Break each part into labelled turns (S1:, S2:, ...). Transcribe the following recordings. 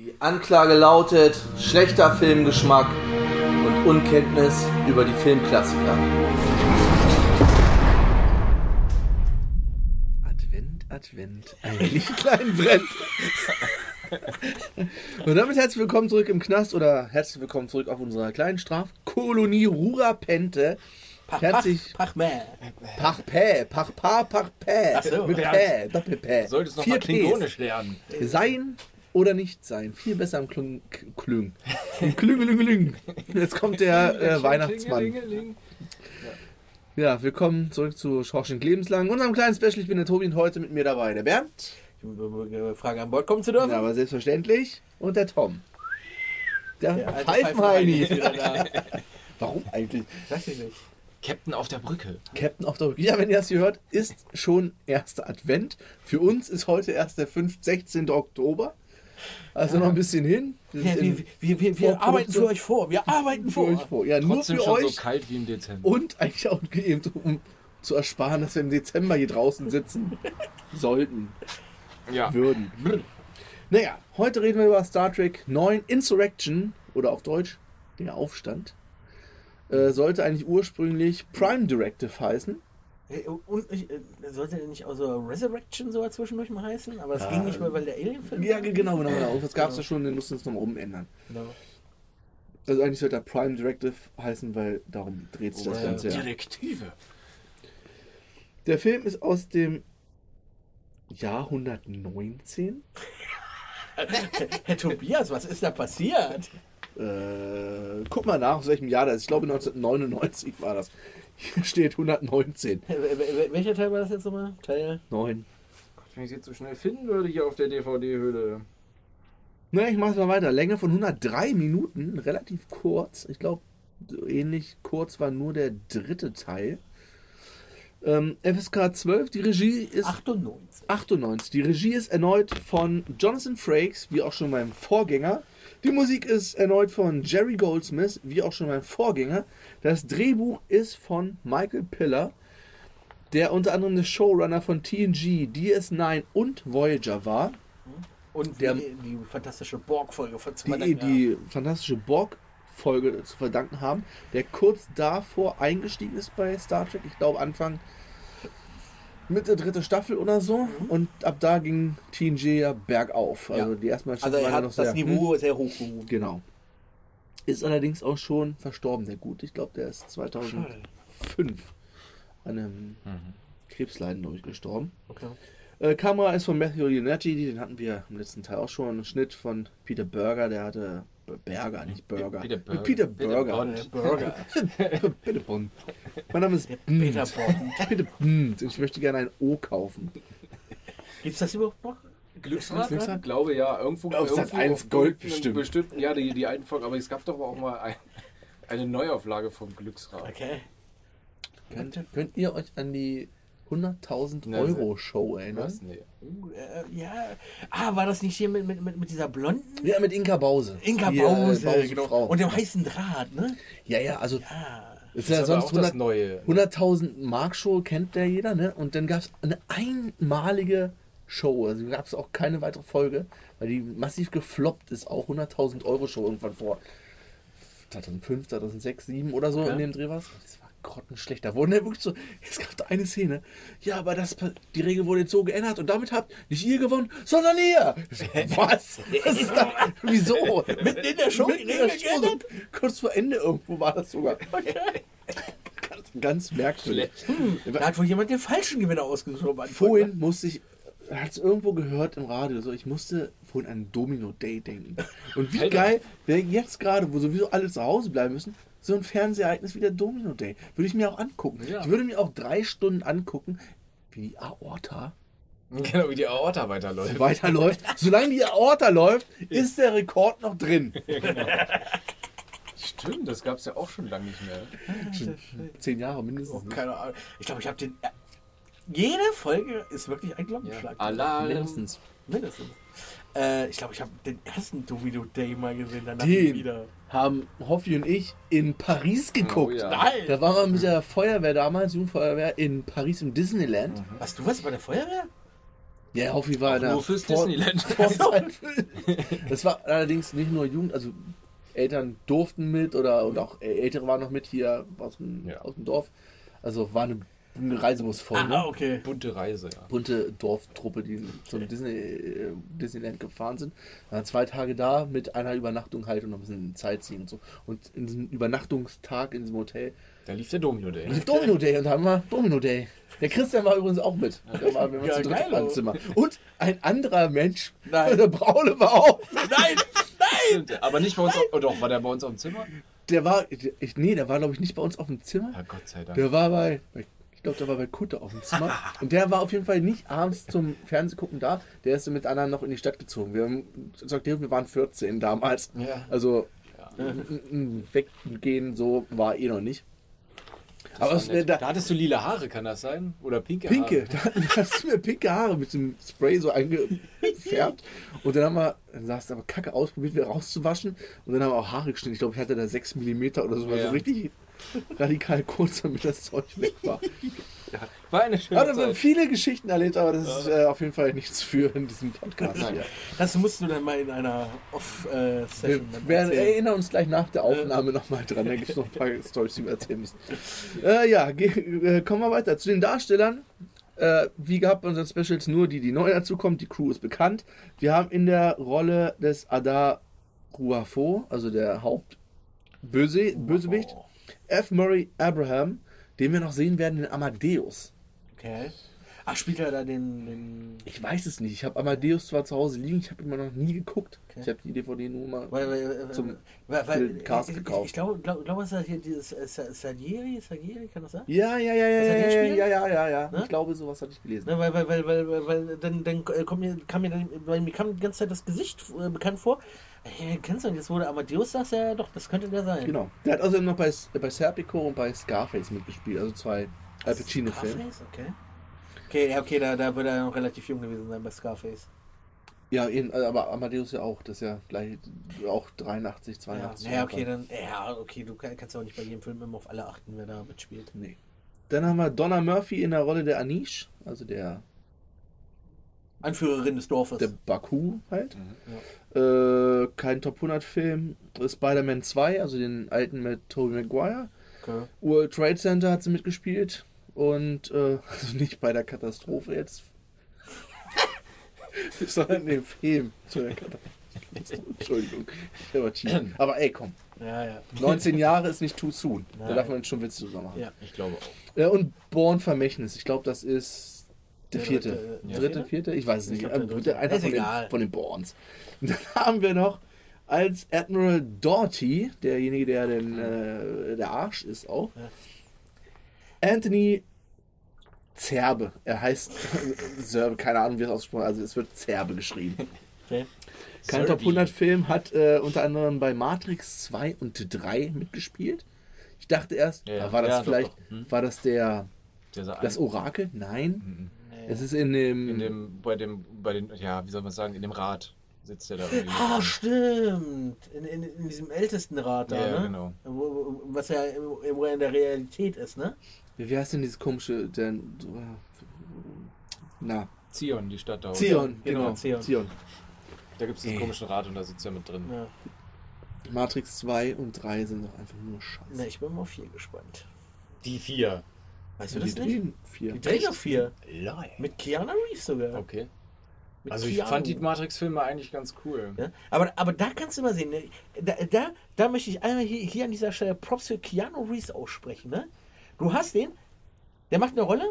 S1: Die Anklage lautet schlechter Filmgeschmack und Unkenntnis über die Filmklassiker. Advent, Advent, ein Lichtlein brennt. Und damit herzlich willkommen zurück im Knast oder herzlich willkommen zurück auf unserer kleinen Strafkolonie Rurapente. Herzlich.
S2: Pach, Pach,
S1: Pach Pä, Pach Pa, Pach Pä.
S2: Ach so.
S1: Mit Pä, Doppelpä.
S3: Solltest noch mal. Klingonisch lernen.
S1: Sein oder nicht sein. Viel besser im Klüng. Klüng. Im Klüngelüngelüng. Jetzt kommt der äh, Weihnachtsmann. Ja, willkommen zurück zu Schorschenk Lebenslang. Unserem kleinen Special. Ich bin der Tobi und heute mit mir dabei der Bernd.
S2: Frage an Bord kommen zu dürfen?
S1: Ja, aber selbstverständlich. Und der Tom. Der,
S2: Der
S1: Pfeifenheini. Warum eigentlich?
S2: Weiß ich nicht.
S3: Captain auf der Brücke.
S1: Captain of the Ja, wenn ihr das hier hört, ist schon erster Advent. Für uns ist heute erst der 5, 16. Oktober. Also noch ein bisschen hin. Wir
S2: Ja, wir, wir, wir, wir arbeiten für euch vor. Wir arbeiten
S1: für
S2: vor.
S1: euch vor. Ja, nur
S3: Trotzdem
S1: für
S3: schon
S1: euch.
S3: so kalt wie im Dezember.
S1: Und eigentlich auch eben, um zu ersparen, dass wir im Dezember hier draußen sitzen sollten,
S3: ja.
S1: würden. Naja, heute reden wir über Star Trek 9 Insurrection oder auf Deutsch der Aufstand. Äh, sollte eigentlich ursprünglich Prime Directive heißen.
S2: Und ich, äh, sollte der nicht auch so Resurrection so zwischendurch mal heißen? Aber es
S1: Ja.
S2: ging nicht mehr, weil der Alien-Film.
S1: Ja, genau, genau. genau. Das gab es ja schon, den mussten es nochmal umändern.
S2: Genau.
S1: Also eigentlich sollte er Prime Directive heißen, weil darum dreht sich das
S3: Oder
S1: Ganze. Ja.
S3: Direktive.
S1: Der Film ist aus dem Jahr 119.
S2: Herr Tobias, was ist da passiert?
S1: Äh, guck mal nach, aus welchem Jahr das ist. Ich glaube 1999 war das. Hier steht 119.
S2: Wel- wel- Welcher Teil war das jetzt nochmal? Teil?
S1: 9.
S3: Wenn ich es jetzt so schnell finden würde hier auf der DVD-Hülle.
S1: Na, ich mache es mal weiter. Länge von 103 Minuten, relativ kurz. Ich glaube, so ähnlich kurz war nur der dritte Teil. Ähm, FSK 12, die Regie ist
S2: 98.
S1: 98. Die Regie ist erneut von Jonathan Frakes, wie auch schon beim Vorgänger. Die Musik ist erneut von Jerry Goldsmith, wie auch schon beim Vorgänger. Das Drehbuch ist von Michael Piller, der unter anderem der Showrunner von TNG, DS9 und Voyager war.
S2: Und
S1: Der-
S2: die, fantastische Borg-Folge von
S1: Die, die fantastische Borg-Folge zu verdanken haben, der kurz davor eingestiegen ist bei Star Trek. Ich glaube Anfang Mitte dritte Staffel oder so. Und ab da ging TNG ja bergauf. Also
S2: Ja.
S1: die ersten
S2: Also
S1: Staffeln
S2: er hat
S1: noch
S2: das
S1: sehr,
S2: Niveau sehr hoch gehoben.
S1: Genau. Ist allerdings auch schon verstorben, der Gut. Ich glaube, der ist 2005
S2: Schade.
S1: an einem
S3: Mhm.
S1: Krebsleiden, glaube ich, gestorben.
S2: Okay.
S1: Äh, Kamera ist von Matthew Leonetti, den hatten wir im letzten Teil auch schon. Ein Schnitt von Peter Berger, der hatte Berger, nicht Burger.
S3: Peter Burger.
S1: Peter Burger.
S3: Bond.
S2: Burger.
S1: Peter Bond. Mein Name ist.
S2: Peter Bond.
S1: Peter Bond. Ich möchte gerne ein O kaufen.
S2: Gibt's das überhaupt noch?
S3: Glücksrad?
S1: Glücksrad?
S3: Ich glaube ja. Irgendwo,
S1: Auf Sat.
S3: irgendwo
S1: 1 Gold bestimmt.
S3: bestimmten- Ja, die, die alten Folgen. Aber es gab doch auch mal ein, eine Neuauflage vom Glücksrad.
S2: Okay.
S1: Könnt, könnt ihr euch an die 100.000
S3: Ne,
S1: Euro Show erinnern?
S3: Was? Nee.
S2: Uh, äh, ja. Ah, war das nicht hier mit, mit, mit, mit dieser blonden?
S1: Ja, mit Inka Bause.
S2: Inka
S1: Hier, äh,
S2: Bause,
S1: Bause
S2: genau.
S1: Frau.
S2: Und dem heißen Draht, ne?
S1: ja, ja, also ist ja
S3: ist aber
S1: sonst
S3: auch das
S1: 100
S3: Neue.
S1: 100.000 Mark Show kennt der jeder, ne? Und dann gab es eine einmalige Show, also gab es auch keine weitere Folge, weil die massiv gefloppt ist, auch 100.000 Euro Show irgendwann vor 2005, 2006, 2007 oder so
S2: Okay.
S1: in dem Dreh was. Das war grottenschlecht. Da wurden ja wirklich so, es gab da eine Szene, ja, aber das, die Regel wurde jetzt so geändert und damit habt nicht ihr gewonnen, sondern ihr. Was? Was ist da? Wieso?
S2: Mitten in der Show
S1: Mitten
S2: die
S1: der so
S2: geändert?
S1: kurz vor Ende irgendwo war das sogar.
S2: Okay.
S1: Ganz, ganz merkwürdig.
S2: Da hat wohl jemand den falschen Gewinner ausgeschoben.
S1: Vorhin musste ich, hat es irgendwo gehört im Radio, so ich musste vorhin an Domino Day denken. Und wie
S3: Alter.
S1: geil wäre jetzt gerade, wo sowieso alle zu Hause bleiben müssen, so ein Fernsehereignis wie der Domino Day. Würde ich mir auch angucken.
S3: Ja.
S1: Ich würde mir auch drei Stunden angucken, wie die Aorta
S3: Genau, wie die Aorta weiterläuft.
S1: weiterläuft. Solange die Aorta läuft, ist der Rekord noch drin.
S3: Stimmt, das gab es ja auch schon lange nicht mehr.
S1: Zehn Jahre mindestens.
S2: Oh, keine Ahnung. Ich glaube, ich habe den. Jede Folge ist wirklich ein Glockenschlag.
S3: Ja. Alarm.
S1: Mindestens.
S2: Mindestens. Äh, ich glaube, ich habe den ersten Domino Day mal gesehen, danach
S1: Den.
S2: wieder.
S1: Haben Hoffi und ich in Paris geguckt.
S3: Oh ja.
S2: Nein!
S1: Da waren wir mit der Feuerwehr damals, Jugendfeuerwehr, in Paris im Disneyland.
S2: Was, du warst bei der Feuerwehr?
S1: Ja, Hoffi war
S3: Auch
S1: der
S3: nur fürs
S1: Vor-
S3: Disneyland.
S1: Vorzeit. Das war allerdings nicht nur Jugend, also Eltern durften mit oder und auch Ältere waren noch mit hier aus dem,
S3: Ja.
S1: aus dem Dorf. Also war eine, eine Reisebus voll. ne?
S2: Ah, okay.
S3: Bunte Reise, ja.
S1: bunte Dorftruppe, die zum Disney, äh, Disneyland gefahren sind. Waren zwei Tage da mit einer Übernachtung halt und noch ein bisschen Sightseeing und so. Und in diesem Übernachtungstag in diesem Hotel
S3: Da lief der Domino Day.
S1: lief Domino Day und da haben wir Domino Day. Der Christian war übrigens auch mit. Der war, wir waren
S2: Ja,
S1: zu dritt im
S2: oh.
S1: Zimmer. Und ein anderer Mensch,
S2: Nein.
S1: der Braule war auch.
S2: Nein! Nein!
S3: Aber nicht bei uns, auf, oh doch, war der bei uns auf dem Zimmer?
S1: Der war, ich, nee, der war glaube ich nicht bei uns auf dem Zimmer.
S3: Ja, Gott sei Dank.
S1: Der war bei, bei ich glaube, der war bei Kutte auf dem Zimmer. Und der war auf jeden Fall nicht abends zum Fernsehgucken da. Der ist mit anderen noch in die Stadt gezogen. Wir haben gesagt, wir waren 14 damals.
S3: Ja.
S1: Also
S3: Ja.
S1: weggehen so war eh noch nicht.
S3: Das
S1: Aber
S3: nett.
S1: äh, da,
S3: da hattest du lila Haare, kann das sein? Oder pinke,
S1: pinke,
S3: Haare?
S1: da hast du mir pinke Haare mit dem Spray so eingefärbt. Und dann haben wir, dann sah es aber kacke aus, probiert wieder rauszuwaschen. Und dann haben wir auch Haare geschnitten. Ich glaube, ich hatte da 6 mm oder so.
S3: Ja.
S1: Also richtig radikal kurz, damit das Zeug weg war.
S3: Ja. War eine schöne
S1: wir haben
S3: Zeit.
S1: viele Geschichten erlebt, aber das ist äh, auf jeden Fall nichts für in diesem Podcast
S3: Nein.
S1: hier.
S2: Das musst du dann mal in einer Off-Session
S1: Wir werden, erinnern uns gleich nach der Aufnahme nochmal dran. Da gibt es noch ein paar Storys, die wir erzählen müssen. Äh, ja, äh, kommen wir weiter. Zu den Darstellern. Äh, wie gehabt bei unseren Specials nur die, die neu dazukommen. Die Crew ist bekannt. Wir haben in der Rolle des Adar Ruafo, also der Hauptböse Bösewicht, F. Murray Abraham, den wir noch sehen werden in Amadeus.
S2: Okay. Ach, spielt er da den. den
S1: Ich weiß es nicht. Ich habe Amadeus zwar zu Hause liegen, ich habe immer noch nie geguckt.
S2: Okay.
S1: Ich habe die DVD nur mal.
S2: weil, weil,
S1: Zum
S2: weil, weil,
S1: Cast
S2: ich, ich,
S1: gekauft.
S2: ich glaube, glaub, glaub, ist hier dieses äh, Sa- Salieri, Salieri, kann das sein?
S1: Ja, ja, ja, ja, ja, ja, ja, ja.
S2: Ne?
S1: Ich glaube, sowas hatte ich gelesen.
S2: Ne, weil, weil, weil, weil, weil, dann, dann äh, kommt mir, kam mir, dann, weil mir kam die ganze Zeit das Gesicht äh, bekannt vor. Äh, kennst du jetzt wurde Amadeus, sagst ja doch, das könnte der sein.
S1: Genau. Der hat außerdem noch bei, bei Serpico und bei Scarface mitgespielt, also zwei Al Pacino-Filme.
S2: Scarface, okay. Okay, ja, okay, da, da wird er noch relativ jung gewesen sein bei Scarface.
S1: Ja, eben, äh, aber Amadeus ja auch, das ist ja gleich auch 83,
S2: Ja,
S1: 82.
S2: ja, okay, dann, ja, okay, du kann- kannst ja auch nicht bei jedem Film immer auf alle achten, wer da mitspielt.
S1: Nee. Dann haben wir Donna Murphy in der Rolle der Anish, also der,
S2: Anführerin des Dorfes.
S1: der Baku halt.
S3: Mhm.
S1: Äh, kein Top 100 Film. Spider-Man 2, also den alten mit Tobey Maguire.
S2: okay.
S1: World Trade Center hat sie mitgespielt. Und, äh, also nicht bei der Katastrophe jetzt. sondern im Film zu der Katastrophe. Entschuldigung. Aber ey, komm.
S2: Ja, ja.
S1: 19 Jahre ist nicht too soon. Da
S2: Nein.
S1: darf man schon Witze drüber machen.
S2: Ja.
S3: Ich glaube auch.
S1: Äh, und Born Vermächtnis. Ich glaube, das ist der
S2: Der
S1: vierte.
S2: dritte,
S3: ja.
S1: Dritte, vierte? Ich weiß es
S2: Ich
S1: nicht.
S2: glaub, der
S1: Ähm,
S2: dritte.
S1: Einer
S2: Ist
S1: von den,
S2: egal.
S1: von den Borns. Und dann haben wir noch als Admiral Doughty, derjenige, der den, äh, der Arsch ist auch,
S2: Ja.
S1: Anthony Zerbe. Er heißt Serbe, keine Ahnung, wie es ausgesprochen wird. Also es wird Zerbe geschrieben.
S2: Okay.
S1: Kein Top 100 Film, hat äh, unter anderem bei Matrix 2 und 3 mitgespielt. Ich dachte erst,
S3: Ja, ja.
S1: ah, war das
S3: Ja, doch,
S1: vielleicht,
S3: doch. Hm.
S1: war das der, das Orakel? Nein.
S3: Mhm.
S1: Es ist in dem,
S3: in dem, bei dem, bei den, ja, wie soll man sagen, in dem Rad sitzt er da.
S2: Ah, stimmt. In, in, in diesem ältesten Rat da,
S3: Ja,
S2: ne?
S3: genau.
S2: Wo, wo, was ja im, im, in der Realität ist, ne?
S1: wie heißt denn dieses komische, der, na,
S3: Zion, die Stadt da.
S1: Zion,
S2: genau,
S1: genau,
S2: Zion.
S1: Zion.
S3: Da gibt es diesen komischen Rad und da sitzt er mit drin.
S2: Ja.
S1: Matrix 2 und 3 sind doch einfach nur Scheiße.
S2: Na, ich bin mal auf vier gespannt.
S3: Die vier.
S2: Weißt du
S1: die
S2: das nicht?
S1: drehen vier.
S2: Die drehen auf vier.
S3: Lol.
S2: Mit Keanu Reeves sogar.
S3: Okay.
S2: Mit
S3: Also ich
S2: Keanu.
S3: fand die Matrix-Filme eigentlich ganz cool.
S2: Ja? Aber, aber da kannst du mal sehen, ne? da, da, da möchte ich einmal hier, hier an dieser Stelle Props für Keanu Reeves aussprechen. Ne? Du hast den, der macht eine Rolle,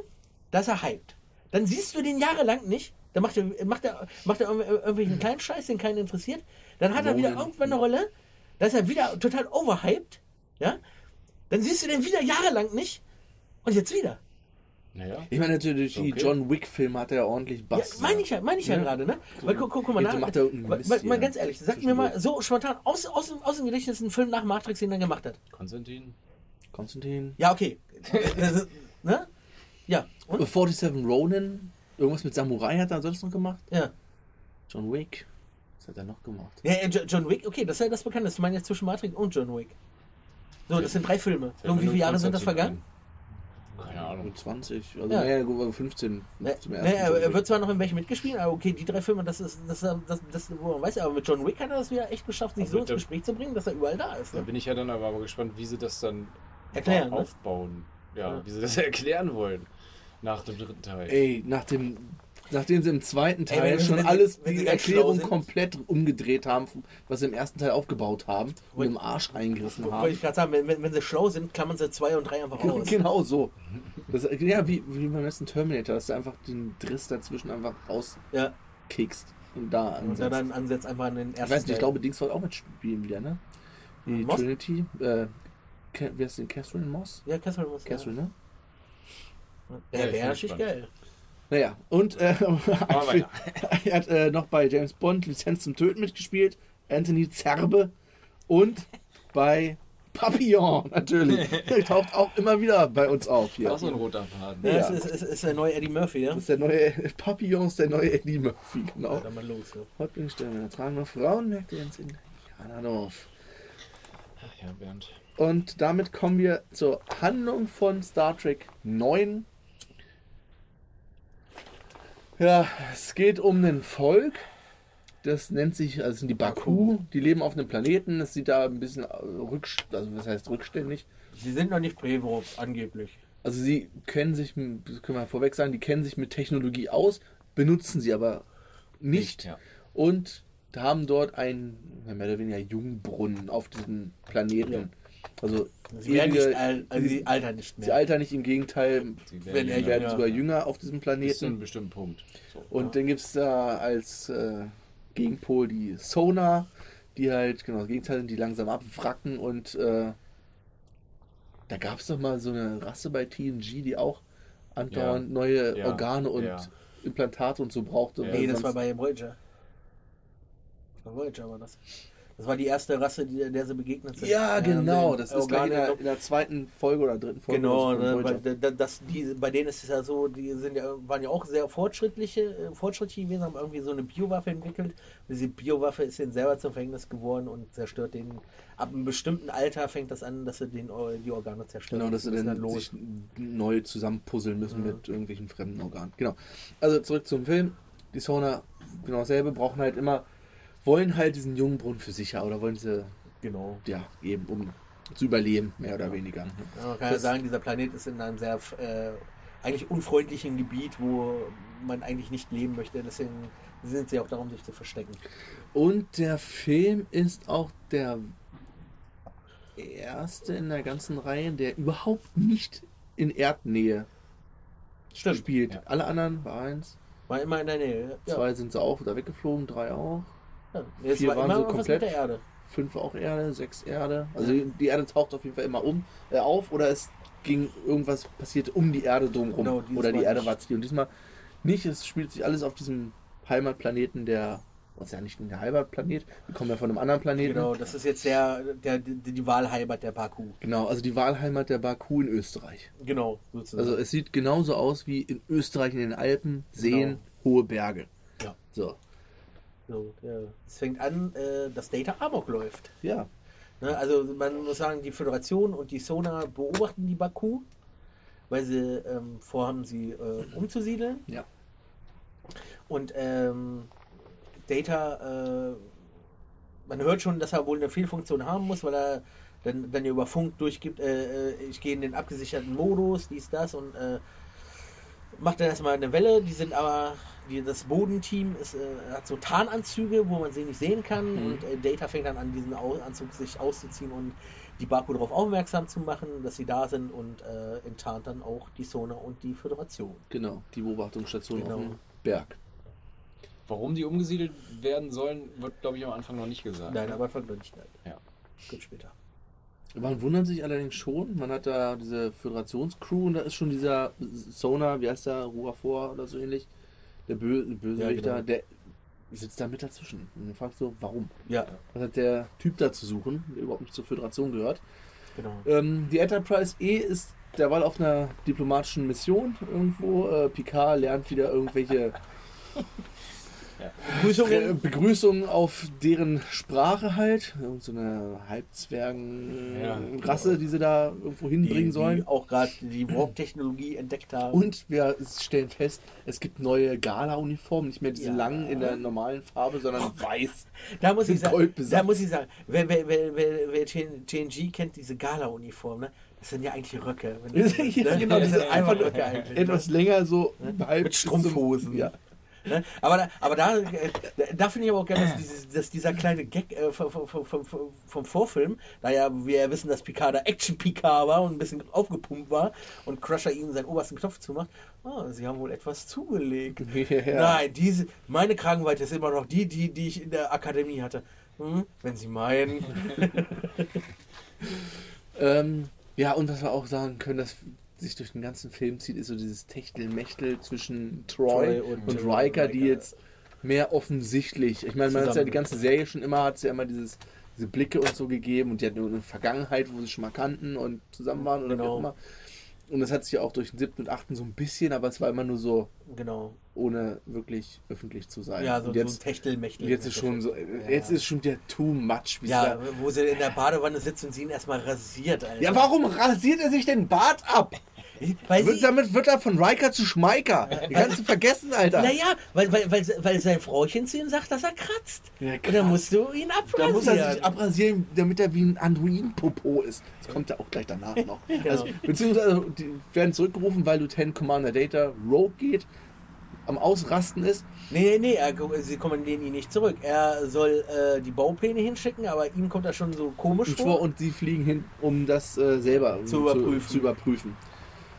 S2: da ist er hyped. Dann siehst du den jahrelang nicht, dann macht er, macht er, macht er irgendw- irgendwelchen kleinen Scheiß, den keinen interessiert. Dann hat er wieder irgendwann eine Rolle, da ist er wieder total overhyped. Ja? Dann siehst du den wieder jahrelang nicht und jetzt wieder.
S3: Naja.
S1: Ich meine natürlich, die
S3: Okay.
S1: John Wick-Filme hat er ja ordentlich
S2: Ja,
S1: Bass.
S2: meine ich ja, meine ich ja,
S1: Ja.
S2: gerade, ne? Weil, guck, guck, guck mal, nach,
S1: macht er irgendeinen
S2: mal,
S1: Mist
S2: mal, mal ganz ehrlich, sag mir mal so spontan aus, aus, dem- aus dem Gedächtnis einen Film nach Matrix, den er gemacht hat.
S3: Konstantin.
S1: Konstantin.
S2: Ja, okay. ne? Ja, und?
S1: 47 Ronin. Irgendwas mit Samurai hat er sonst noch gemacht.
S2: Ja.
S1: John Wick. Was hat er noch gemacht?
S2: Ja, ja, Jo- John Wick, okay, das ist ja das Bekannteste. Ich meine jetzt zwischen Matrix und John Wick. So, das sind drei Filme.
S3: Fällt mir
S2: Und wie
S3: nur
S2: viele Jahre sind das vergangen?
S3: Keine Ahnung.
S1: Mit 20, also
S2: Ja.
S1: nee, gut, 15
S2: Ne,
S1: zum
S2: ne,
S1: ersten
S2: er, er wird zwar noch in welchen mitgespielt, aber okay, die drei Filme, das ist das, das, das, wo man weiß, aber mit John Wick hat er das wieder echt geschafft, sich
S3: Aber
S2: so ins Gespräch zu bringen, dass er überall da ist.
S3: Da
S2: Ne?
S3: bin ich ja dann aber, aber gespannt, wie sie das dann
S2: Erklären, ne?
S3: aufbauen. Ja,
S2: Ja.
S3: wie sie das erklären wollen. Nach dem dritten Teil.
S1: Ey, nach dem, nachdem sie im zweiten
S2: Ey,
S1: Teil
S2: wenn-
S1: schon
S2: wenn-
S1: alles,
S2: wenn sie
S1: die Erklärung
S2: sind.
S1: komplett umgedreht haben, was sie im ersten Teil aufgebaut haben und im Arsch reingerissen
S2: Wollte
S1: haben.
S2: ich gerade sagen, wenn, wenn, wenn sie schlau sind, klammern sie zwei und drei einfach aus.
S1: Genau so. Das, ja, wie, wie beim letzten Terminator, dass du einfach den Driss dazwischen einfach rauskickst
S2: Ja,
S1: und da
S2: und
S1: ansetzt.
S2: dann, dann ansetzt einfach an den ersten
S1: ich weiß nicht, ich glaube, Dings soll auch mitspielen wieder, ne? Die
S2: Moss?
S1: Trinity, äh, wer ist denn Catherine Moss?
S2: Ja, Catherine muss
S1: Catherine, ne?
S2: Ja,
S3: Ja, ich
S2: wäre natürlich geil.
S1: Naja, und äh, er hat äh, noch bei James Bond Lizenz zum Töten mitgespielt, Anthony Zerbe und bei Papillon natürlich. Der taucht auch immer wieder bei uns auf hier.
S3: Auch so ein roter Faden.
S2: Ja,
S1: Ja.
S2: Es ist, ist, ist der neue Eddie Murphy, ja?
S1: Ist der neue Papillon, ist der neue Eddie Murphy, genau.
S2: Ja, dann mal los. Ja.
S1: Häuptlingsterne tragen noch Frauenmärkte ins Indianerdorf.
S3: Ach ja, Bernd.
S1: Und damit kommen wir zur Handlung von Star Trek 9. Ja, es geht um ein Volk. Das nennt sich, also sind die Baku. Die leben auf einem Planeten. Das sieht da ein bisschen äh, rückst, also was heißt rückständig.
S2: Sie sind noch nicht Brevo, angeblich.
S1: Also sie kennen sich, das können wir vorweg sagen, die kennen sich mit Technologie aus, benutzen sie aber nicht.
S3: Ja.
S1: Und haben dort einen mehr oder weniger Jungbrunnen auf diesem Planeten.
S2: Ja.
S1: Also
S2: Sie werden nicht
S1: ewige-
S2: al also sie altern nicht
S1: Sie
S2: mehr.
S1: altern nicht, im Gegenteil,
S3: Sie
S2: er
S1: werden
S2: jünger,
S1: sogar
S2: ja.
S1: jünger auf diesem
S3: Bis zu einem
S1: Planeten.
S3: bestimmten Punkt. So.
S1: Und dann gibt es da als äh, Gegenpol die Sonar, die halt, genau, das Gegenteil sind, die langsam abwracken und äh, da gab es doch mal so eine Rasse bei TNG, die auch andauernd
S3: Ja.
S1: neue
S3: Ja.
S1: Organe und
S3: Ja.
S1: Implantate und so brauchte.
S3: Ja.
S2: Nee, das war bei Voyager. Bei Voyager war das. Das war die erste Rasse, die, der sie begegnet sind.
S1: Ja, genau, das ist gleich in der, in der zweiten Folge oder dritten Folge.
S2: Genau, ne, da- das, die, bei denen ist es ja so, die sind ja, waren ja auch sehr fortschrittliche, äh, fortschrittlich gewesen, haben irgendwie so eine Biowaffe entwickelt. Und diese Biowaffe ist ihnen selber zum Verhängnis geworden und zerstört den. Ab einem bestimmten Alter fängt das an, dass sie den, die Organe zerstören.
S1: Genau, dass sie
S2: ist
S1: dann sich neu zusammenpuzzeln müssen mit irgendwelchen fremden Organen. Genau. Also zurück zum Film. Die Sonar, genau dasselbe, brauchen halt immer, wollen halt diesen Jungbrunnen für sich haben oder wollen sie,
S2: Genau.
S1: ja, eben um zu überleben, mehr oder weniger.
S2: Ja, man kann ja sagen, dieser Planet ist in einem sehr äh, eigentlich unfreundlichen Gebiet, wo man eigentlich nicht leben möchte. Deswegen sind sie auch darum, sich zu verstecken.
S1: Und der Film ist auch der erste in der ganzen Reihe, der überhaupt nicht in Erdnähe spielt.
S3: Ja.
S1: Alle anderen war eins.
S2: War immer in der Nähe. Ja.
S1: Zwei sind sie auch da weggeflogen, drei auch.
S2: Ja. Es
S1: Vier
S2: war
S1: waren
S2: immer
S1: so
S2: was
S1: komplett-
S2: mit der Erde.
S1: fünf auch Erde, sechs Erde. Also die Erde taucht auf jeden Fall immer um, äh, auf oder es ging irgendwas passiert um die Erde drumherum.
S2: Genau,
S1: oder die Erde
S2: nicht.
S1: war Ziel. Und diesmal nicht, es spielt sich alles auf diesem Heimatplaneten der, was ist ja nicht der Heimatplanet, wir kommen ja von einem anderen Planeten.
S2: Genau, das ist jetzt der, der, die, die Wahlheimat der Baku.
S1: Genau, also die Wahlheimat der Baku in Österreich.
S2: Genau, sozusagen.
S1: Also es sieht genauso aus wie in Österreich in den Alpen, Seen, hohe Berge.
S2: Ja.
S1: So,
S2: ja. Es fängt an, äh, dass Data Amok läuft.
S1: ja.
S2: Ne? Also man muss sagen, die Föderation und die Sonar beobachten die Baku, weil sie ähm, vorhaben, sie äh, umzusiedeln.
S1: Ja.
S2: Und ähm, Data, äh, man hört schon, dass er wohl eine Fehlfunktion haben muss, weil er dann, dann über Funk durchgibt, äh, äh, ich gehe in den abgesicherten Modus, dies, das und äh, macht dann erstmal eine Welle. Die sind aber, die, das Bodenteam ist, äh, hat so Tarnanzüge, wo man sie nicht sehen kann
S1: Mhm.
S2: und äh, Data fängt dann an, diesen Au Anzug sich auszuziehen und die Baku darauf aufmerksam zu machen, dass sie da sind und äh, enttarnt dann auch die Sonar und die Föderation.
S1: Genau, die Beobachtungsstation
S2: Genau.
S1: auf dem Berg.
S3: Warum die umgesiedelt werden sollen, wird, glaube ich, am Anfang noch nicht gesagt.
S2: Nein, aber vergleicht nicht.
S3: Ja.
S2: Gut später.
S1: Man wundert sich allerdings schon, man hat da diese Föderationscrew und da ist schon dieser Sonar, wie heißt der, Ruafor oder so ähnlich, der Bö Bösewicht
S2: Ja, genau.
S1: da, der sitzt da mit dazwischen. Und fragt so, warum?
S2: Ja,
S1: Was hat der Typ da zu suchen, der überhaupt nicht zur Föderation gehört?
S2: genau.
S1: Ähm, die Enterprise E ist derweil auf einer diplomatischen Mission irgendwo. Äh, Picard lernt wieder irgendwelche Äh,
S2: Begrüßungen.
S1: Begrüßung auf deren Sprache halt. Irgend so eine Halbzwergen-Rasse,
S3: Ja.
S1: die sie da irgendwo hinbringen
S2: die,
S1: sollen.
S2: die auch gerade die Warp-Technologie entdeckt haben.
S1: Und wir stellen fest, es gibt neue Gala-Uniformen, nicht mehr diese
S2: Ja.
S1: langen in der normalen Farbe, sondern weiß.
S2: da muss ich sagen, da muss ich sagen, wer, wer, wer, wer, wer TNG kennt, diese Gala-Uniform, ne? Das sind ja eigentlich Röcke.
S1: Ja,
S2: ne?
S1: genau,
S2: das sind einfach Röcke eigentlich. ne?
S1: etwas länger so halb
S2: Mit Strumpfhosen.
S1: Zum, ja.
S2: Ne? Aber da, aber da, äh, da, finde ich aber auch gerne, dass, dieses, dass dieser kleine Gag äh, vom, vom, vom, vom, Vorfilm, da ja wir ja wissen, dass Picard da Action-Picard war und ein bisschen aufgepumpt war und Crusher ihnen seinen obersten Knopf zumacht, oh, sie haben wohl etwas zugelegt.
S1: Ja.
S2: Nein, diese, meine Kragenweite ist immer noch die, die, die ich in der Akademie hatte. Hm, wenn Sie meinen.
S1: Ähm, ja, und was wir auch sagen können, dass sich durch den ganzen Film zieht, ist so dieses Techtelmechtel zwischen Troy,
S2: Troy und,
S1: und, Riker, die jetzt mehr offensichtlich, ich meine, man hat ja die ganze Serie schon immer, hat es ja immer dieses, diese Blicke und so gegeben und die hatten nur eine Vergangenheit, wo sie schon mal kannten und zusammen waren oder wie
S2: Genau.
S1: auch immer. Und das hat sich ja auch durch den siebten und achten so ein bisschen, aber es war immer nur so,
S2: Genau.
S1: ohne wirklich öffentlich zu sein.
S2: Ja, so,
S1: und
S2: so ein
S1: jetzt,
S2: Techtelmechtel.
S1: jetzt ist schon so, jetzt ist schon wieder too much.
S2: Ja,
S1: da-
S2: wo sie in der Badewanne sitzt und sie ihn erstmal rasiert. Alter.
S1: ja, warum rasiert er sich den Bart ab?
S2: Weil
S1: Wird,
S2: sie,
S1: damit wird er von Riker zu Schmeiker. Die kannst du vergessen, Alter.
S2: naja, weil, weil, weil, weil sein Frauchen zu ihm sagt, dass er kratzt.
S1: Ja,
S2: Und dann musst du ihn abrasieren.
S1: Da muss er sich abrasieren, damit er wie ein Androiden-Popo ist. Das kommt ja auch gleich danach noch.
S2: Genau.
S1: also, beziehungsweise die werden zurückgerufen, weil Lieutenant Commander Data Rogue geht, am Ausrasten ist.
S2: Nee, nee, nee, er, sie kommandieren ihn nicht zurück. Er soll äh, die Baupläne hinschicken, aber ihm kommt das schon so komisch
S1: Und,
S2: vor.
S1: vor, und sie fliegen hin, um das äh, selber
S2: Zu überprüfen.
S1: Zu, zu überprüfen.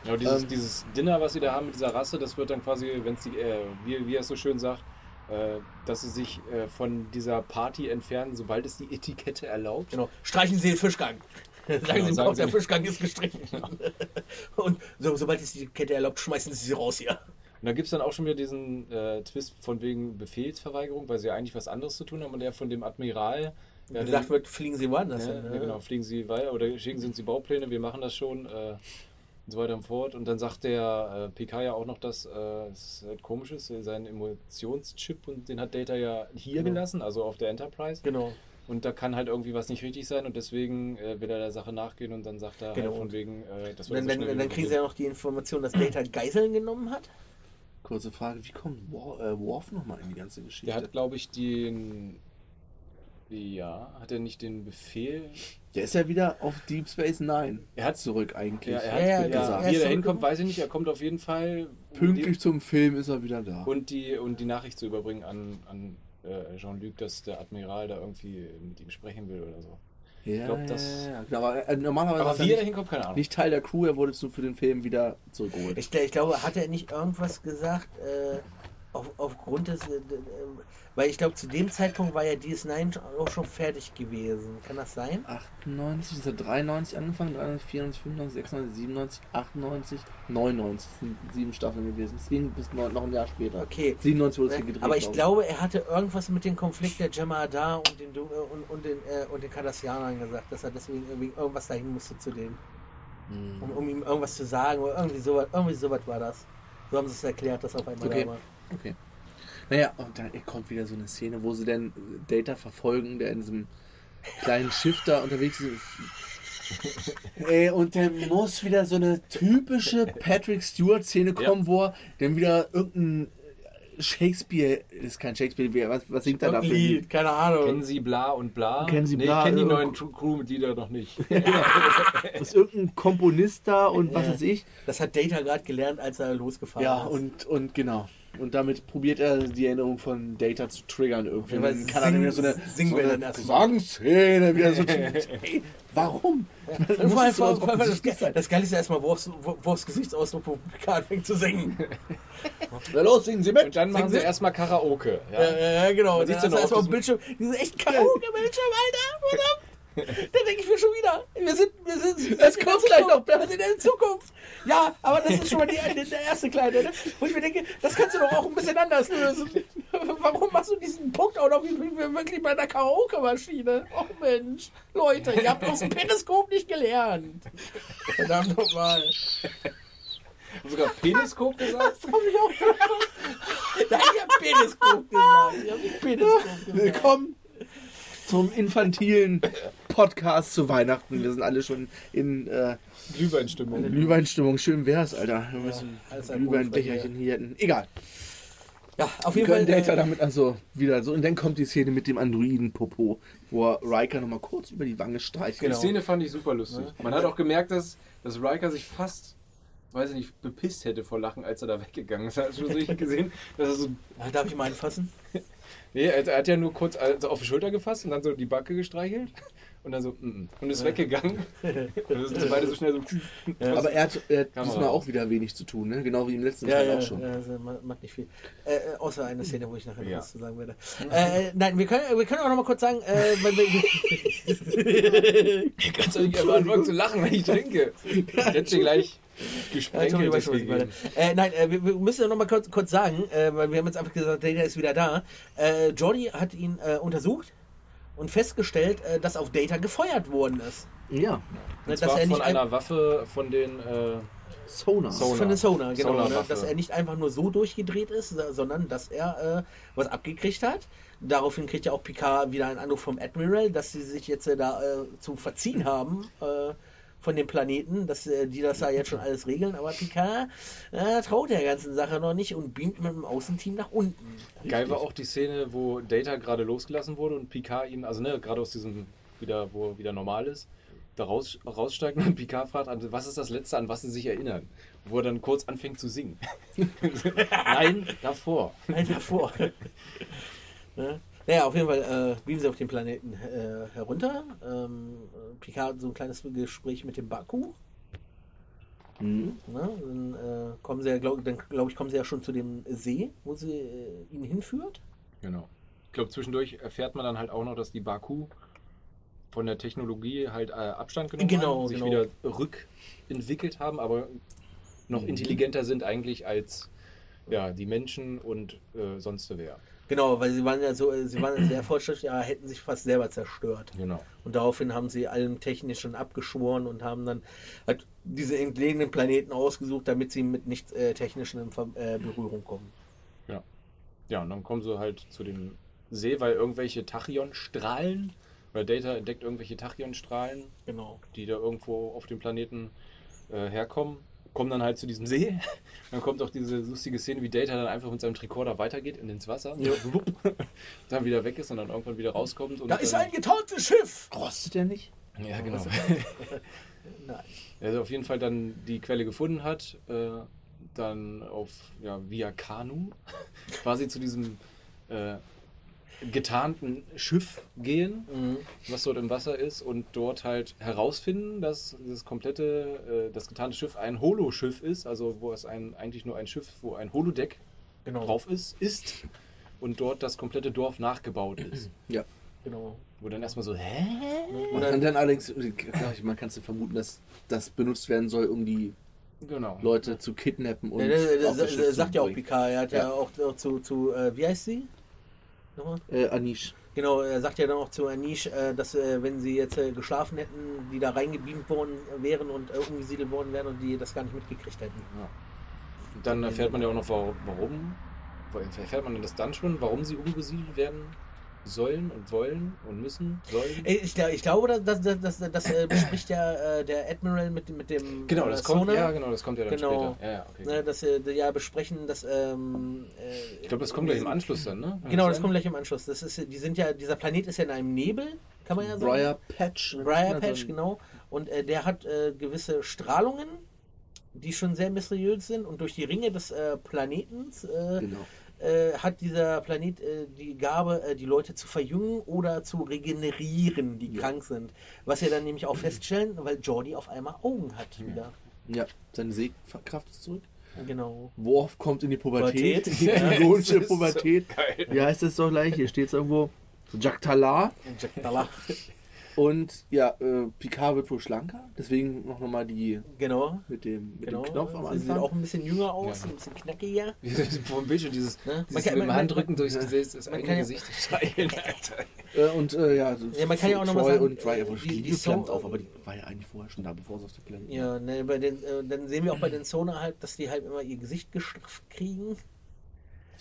S3: Ja, dieses,
S1: Ähm.
S3: dieses Dinner, was sie da haben mit dieser Rasse, das wird dann quasi, wenn es die, äh, wie, wie er es so schön sagt, äh, dass sie sich äh, von dieser Party entfernen, sobald es die Etikette erlaubt.
S2: Genau. Streichen Sie den Fischgang. Sagen
S3: Genau,
S2: Sie
S3: sagen
S2: auch, der
S3: Sie-
S2: Fischgang ist gestrichen. Und so, sobald es die Kette erlaubt, schmeißen Sie sie raus hier.
S3: Und da gibt es dann auch schon wieder diesen äh, Twist von wegen Befehlsverweigerung, weil sie ja eigentlich was anderes zu tun haben und der von dem Admiral ja,
S2: gesagt
S3: den-
S2: wird, fliegen Sie woanders
S3: Ja,
S2: hin.
S3: ja, genau, fliegen Sie weiter oder schicken Sie uns die Baupläne, wir machen das schon äh, und so weiter und fort. Und dann sagt der äh, PK ja auch noch, dass äh, es halt komisch ist, seinen Emotionschip und den hat Data ja hier
S2: Genau.
S3: gelassen, also auf der Enterprise.
S2: Genau.
S3: Und da kann halt irgendwie was nicht richtig sein und deswegen äh, will er der Sache nachgehen und dann sagt er
S2: Genau.
S3: halt von wegen, äh, das wird
S2: dann, dann, dann kriegen Sie ja noch die Information, dass Data Geiseln genommen hat.
S1: Kurze Frage, wie kommt War, äh, Worf nochmal in die ganze Geschichte?
S3: Der hat, glaube ich, den. Ja, hat er nicht den Befehl?
S1: Der ist ja wieder auf Deep Space Nine.
S3: Er hat-
S1: zurück eigentlich.
S3: Ja, er
S2: Ja,
S3: hat
S2: ja,
S3: ja,
S1: gesagt.
S3: Wie er hinkommt, weiß ich nicht. Er kommt auf jeden Fall.
S1: Pünktlich zum Film ist er wieder da.
S3: Und, die, und die Nachricht zu überbringen an, an äh, Jean-Luc, dass der Admiral da irgendwie mit ihm sprechen will oder so.
S1: ja,
S3: glaub, das-
S1: ja, ja, genau, aber äh, normalerweise
S3: Aber
S1: er
S3: wie er hinkommt, keine Ahnung.
S1: nicht Teil der Crew, er wurde jetzt nur für den Film wieder zurückgeholt.
S2: Ich, ich glaube, hat er nicht irgendwas gesagt, äh, auf, aufgrund des. Äh, äh, weil ich glaube, zu dem Zeitpunkt war ja DS9 auch schon fertig gewesen. Kann das sein?
S1: 98, ist er 93 angefangen, 93, 94, 95, 96, 97, 98, 99. Das sind sieben Staffeln gewesen. Es ging bis neun, noch ein Jahr später.
S2: Okay.
S1: 97 wurde es hier gedreht.
S2: Aber ich
S1: glaub
S2: glaube, er hatte irgendwas mit dem Konflikt der Gemma da und den, äh, und, und den, äh, und den Cardassianern gesagt, dass er deswegen irgendwie irgendwas dahin musste zu denen.
S1: Hm.
S2: Um, um ihm irgendwas zu sagen oder irgendwie sowas, irgendwie sowas war das. So haben sie es erklärt, dass auf einmal
S1: Okay.
S2: da war.
S1: Okay. Naja, und dann kommt wieder so eine Szene, wo sie dann Data verfolgen, der in diesem kleinen Schiff da unterwegs ist. Ey, und dann muss wieder so eine typische Patrick Stewart-Szene kommen, wo er dann wieder irgendein Shakespeare, ist kein Shakespeare, wer- was, was singt er da für Lied?
S2: keine Ahnung.
S3: Kennen Sie bla und bla?
S1: Kennen Sie
S3: nee,
S1: bla,
S3: ich kenne die
S1: äh,
S3: neuen Crewmitglieder noch nicht.
S1: Ist irgendein Komponist da und was
S2: Ja.
S1: weiß ich.
S2: Das hat Data gerade gelernt, als er losgefahren
S1: Ja,
S2: ist.
S1: und, und genau. Und damit probiert er die Erinnerung von Data zu triggern irgendwie.
S2: Ja,
S1: dann kann er dann wieder so eine, so eine
S2: dann.
S1: Gesangsszene wieder so. Ey, warum? Das muss so
S2: vor das, das Geile ist ja erstmal, Wurfs, Wurfs Gesichtsausdruck, wo Picard fängt zu singen.
S1: Na los, singen Sie mit.
S3: Und dann machen sie erstmal Karaoke. Ja?
S2: Ja, ja, genau.
S3: Man
S2: Da
S3: sieht's ja
S2: hast
S3: noch
S2: du erstmal
S3: auf
S2: dem Bildschirm, diesen echt Karaoke-Bildschirm, Alter. Verdammt. Da denke ich mir schon wieder, wir sind, wir sind,
S1: Es kommt gleich noch
S2: wir sind in der Zukunft. Ja, aber das ist schon mal die, der erste kleine, ne? wo ich mir denke, das kannst du doch auch ein bisschen anders lösen. Warum machst du diesen Punkt auch noch wie wirklich bei einer Karaoke-Maschine? Oh Mensch, Leute, ihr habt aus dem Periskop nicht gelernt. Verdammt nochmal.
S3: Sogar Peniskop gesagt?
S2: Das habe ich auch gehört. Nein, ich hab Periskop gesagt. Ich Periskop gesagt.
S1: Willkommen zum infantilen Podcast zu Weihnachten. Wir sind alle schon in äh,
S3: Glühweinstimmung.
S1: Glühweinstimmung. Schön wär's, Alter. Wir müssen
S2: alles
S1: Glühweinbecherchen hier hätten. Egal.
S2: Ja, auf
S1: Wir
S2: jeden Fall.
S1: Data
S2: äh,
S1: damit also wieder so. Und dann kommt die Szene mit dem Androiden-Popo, wo er Riker nochmal kurz über die Wange streichelt.
S2: Genau.
S3: Die Szene fand ich super lustig. Man hat auch gemerkt, dass, dass Riker sich fast, weiß ich nicht, bepisst hätte vor Lachen, als er da weggegangen ist. Hast du so richtig gesehen, dass er so.
S2: Darf ich mal anfassen?
S3: Nee, er, er hat ja nur kurz also auf die Schulter gefasst und dann so die Backe gestreichelt. Und dann so, mm, mm, und ist weggegangen. Und dann sind sie beide so schnell so.
S1: Aber er hat, er hat diesmal auch wieder wenig zu tun, ne? genau wie im letzten
S2: Ja,
S1: Teil
S2: ja,
S1: auch schon.
S2: ja also man macht nicht viel. Äh, äh, außer eine Szene, wo ich nachher noch
S3: Ja.
S2: was zu sagen werde. Äh, nein, wir können, wir können auch noch mal kurz sagen, äh, weil wir,
S3: Ich kann doch nicht einfach anfangen zu lachen, wenn ich trinke. Jetzt gleich
S2: Ja,
S3: gesprenkelt.
S2: Ich meine. Äh, nein, äh, wir, wir müssen noch mal kurz, kurz sagen, äh, weil wir haben jetzt einfach gesagt, Data ist wieder da. Äh, Jordi hat ihn äh, untersucht und festgestellt, äh, dass auf Data gefeuert worden ist.
S1: Ja,
S2: Ne,
S3: Und zwar
S2: er
S3: von
S2: nicht ein-
S3: einer Waffe von den. Äh,
S1: Sonar.
S3: Sonar.
S2: von den Sonar, genau. Ne?
S3: Sonarwaffe.
S2: Dass er nicht einfach nur so durchgedreht ist, sondern dass er äh, was abgekriegt hat. Daraufhin kriegt ja auch Picard wieder einen Anruf vom Admiral, dass sie sich jetzt äh, da äh, zu verziehen haben äh, von dem Planeten, dass äh, die das da jetzt schon alles regeln. Aber Picard äh, traut der ganzen Sache noch nicht und beamt mit dem Außenteam nach unten.
S3: geil war auch die Szene, wo Data gerade losgelassen wurde und Picard ihm, also ne, gerade aus diesem, wieder, wo er wieder normal ist, da raus, raussteigt und Picard fragt, also, was ist das Letzte, an was sie sich erinnern? Wo er dann kurz anfängt zu singen. Nein, davor.
S2: Nein, davor. ne? Naja, auf jeden Fall äh, beamen sie auf den Planeten äh, herunter. Ähm, äh, Picard hat so ein kleines Gespräch mit dem Baku.
S1: Mhm.
S2: Ne? Dann äh, kommen sie ja, glaube glaub ich, kommen sie ja schon zu dem See, wo sie äh, ihn hinführt.
S3: Genau. Ich glaube, zwischendurch erfährt man dann halt auch noch, dass die Baku von der Technologie halt äh, Abstand genommen
S2: Genau,
S3: haben, sich
S2: genau.
S3: wieder rückentwickelt haben, aber noch
S1: Mhm.
S3: intelligenter sind eigentlich als ja, die Menschen und äh, sonst wer.
S2: Genau, weil sie waren ja so, sie waren sehr fortschrittlich, ja, hätten sich fast selber zerstört.
S3: Genau.
S2: Und daraufhin haben sie allem Technischen abgeschworen und haben dann halt diese entlegenen Planeten ausgesucht, damit sie mit nichts äh, Technischen in Ver äh, Berührung kommen.
S3: Ja, und dann kommen sie halt zu dem See, weil irgendwelche Tachyon-Strahlen, weil Data entdeckt irgendwelche Tachyon-Strahlen,
S2: Genau.
S3: die da irgendwo auf dem Planeten äh, herkommen, kommen dann halt zu diesem See. Dann kommt auch diese lustige Szene, wie Data dann einfach mit seinem Tricorder weitergeht in ins Wasser, wupp, dann wieder weg ist und dann irgendwann wieder rauskommt. Und
S2: Da ist ein getarntes Schiff!
S1: Rostet der nicht?
S3: Ja, genau.
S2: Nein.
S3: Also auf jeden Fall dann die Quelle gefunden hat, äh, dann auf ja, via Kanu quasi zu diesem äh, getarnten Schiff gehen,
S2: Mhm.
S3: was dort im Wasser ist und dort halt herausfinden, dass das komplette, äh, das getarnte Schiff ein Holoschiff ist, also wo es ein, eigentlich nur ein Schiff, wo ein Holodeck
S2: Genau.
S3: drauf ist, ist und dort das komplette Dorf nachgebaut ist.
S1: Ja.
S2: Genau.
S3: Wo dann erstmal so, hä?
S1: Man kann dann allerdings, klar, man kann vermuten, dass das benutzt werden soll, um die
S3: Genau.
S1: Leute zu kidnappen und
S2: Ja, der, der,
S1: auf
S2: der,
S1: das
S2: der
S1: Schiff
S2: sagt ja auch. Picard, er hat ja,
S1: Ja.
S2: auch, auch zu, zu äh, wie heißt sie? Nochmal?
S1: Äh, Anish.
S2: Genau, er sagt ja dann auch zu Anish, äh, dass äh, wenn sie jetzt äh, geschlafen hätten, die da reingebeamt worden wären und äh, umgesiedelt worden wären und die das gar nicht mitgekriegt hätten.
S3: Ja. Und dann erfährt man ja auch noch, warum, warum. Erfährt man denn das dann schon, warum sie umgesiedelt werden sollen und wollen und müssen, sollen?
S2: Äh, Ich, ich glaube, das, das, das, das, das äh, bespricht ja äh, der Admiral mit, dem- mit dem
S3: Genau,
S2: äh,
S3: das kommt,
S2: Sonar,
S3: ja, genau, das kommt ja dann
S2: Genau.
S3: später. Ja, ja, okay.
S2: ne, dass sie ja besprechen, dass ähm, äh,
S3: ich glaube, das kommt gleich im Anschluss dann, ne? Kann
S2: Genau, das
S3: sein?
S2: kommt gleich im Anschluss. Das ist, die sind ja, dieser Planet ist ja in einem Nebel, kann man ja sagen.
S1: Briar Patch.
S2: Briar
S1: Also,
S2: Patch, genau. Und äh, der hat äh, gewisse Strahlungen, die schon sehr mysteriös sind. Und durch die Ringe des äh, Planetens äh,
S1: Genau.
S2: Äh, hat dieser Planet äh, die Gabe, äh, die Leute zu verjüngen oder zu regenerieren, die
S1: Ja.
S2: krank sind. Was wir dann nämlich auch feststellen, weil Jordi auf einmal Augen hat wieder.
S1: Ja, seine Sehkraft ist zurück.
S2: Genau.
S1: Worf kommt in die Pubertät.
S2: Pubertät.
S1: Die
S2: Ja.
S1: klingonische
S3: Das ist so
S1: Pubertät.
S3: geil.
S1: Wie heißt es doch gleich? Hier steht es irgendwo. Jack Talar.
S2: Und
S1: ja, äh, Picard wird wohl schlanker. Deswegen noch nochmal die
S2: Genau.
S1: mit dem, mit
S2: Genau.
S1: dem Knopf am
S2: Sie sieht
S1: Anfang.
S2: auch ein bisschen jünger aus,
S3: Ja.
S2: ein bisschen knackiger.
S3: Vom Bildschirm dieses,
S2: Ne? Man
S3: dieses
S2: kann-
S3: mit
S2: man-
S3: dem Handrücken durchs
S1: ja.
S3: Gesicht, das
S2: Man
S3: eigene Gesicht streichen, Alter.
S1: Äh, und äh, ja, so
S2: Ja, man kann ja auch noch mal
S1: Troy
S2: sagen,
S1: und Dry,
S2: die-
S1: die,
S2: die
S1: die flammt
S2: So-
S1: auf, aber die war ja eigentlich vorher schon da, bevor sie auf der Planet
S2: Ja, ne, bei den, äh, dann sehen wir auch bei den Sonar halt, dass die halt immer ihr Gesicht gestrafft kriegen.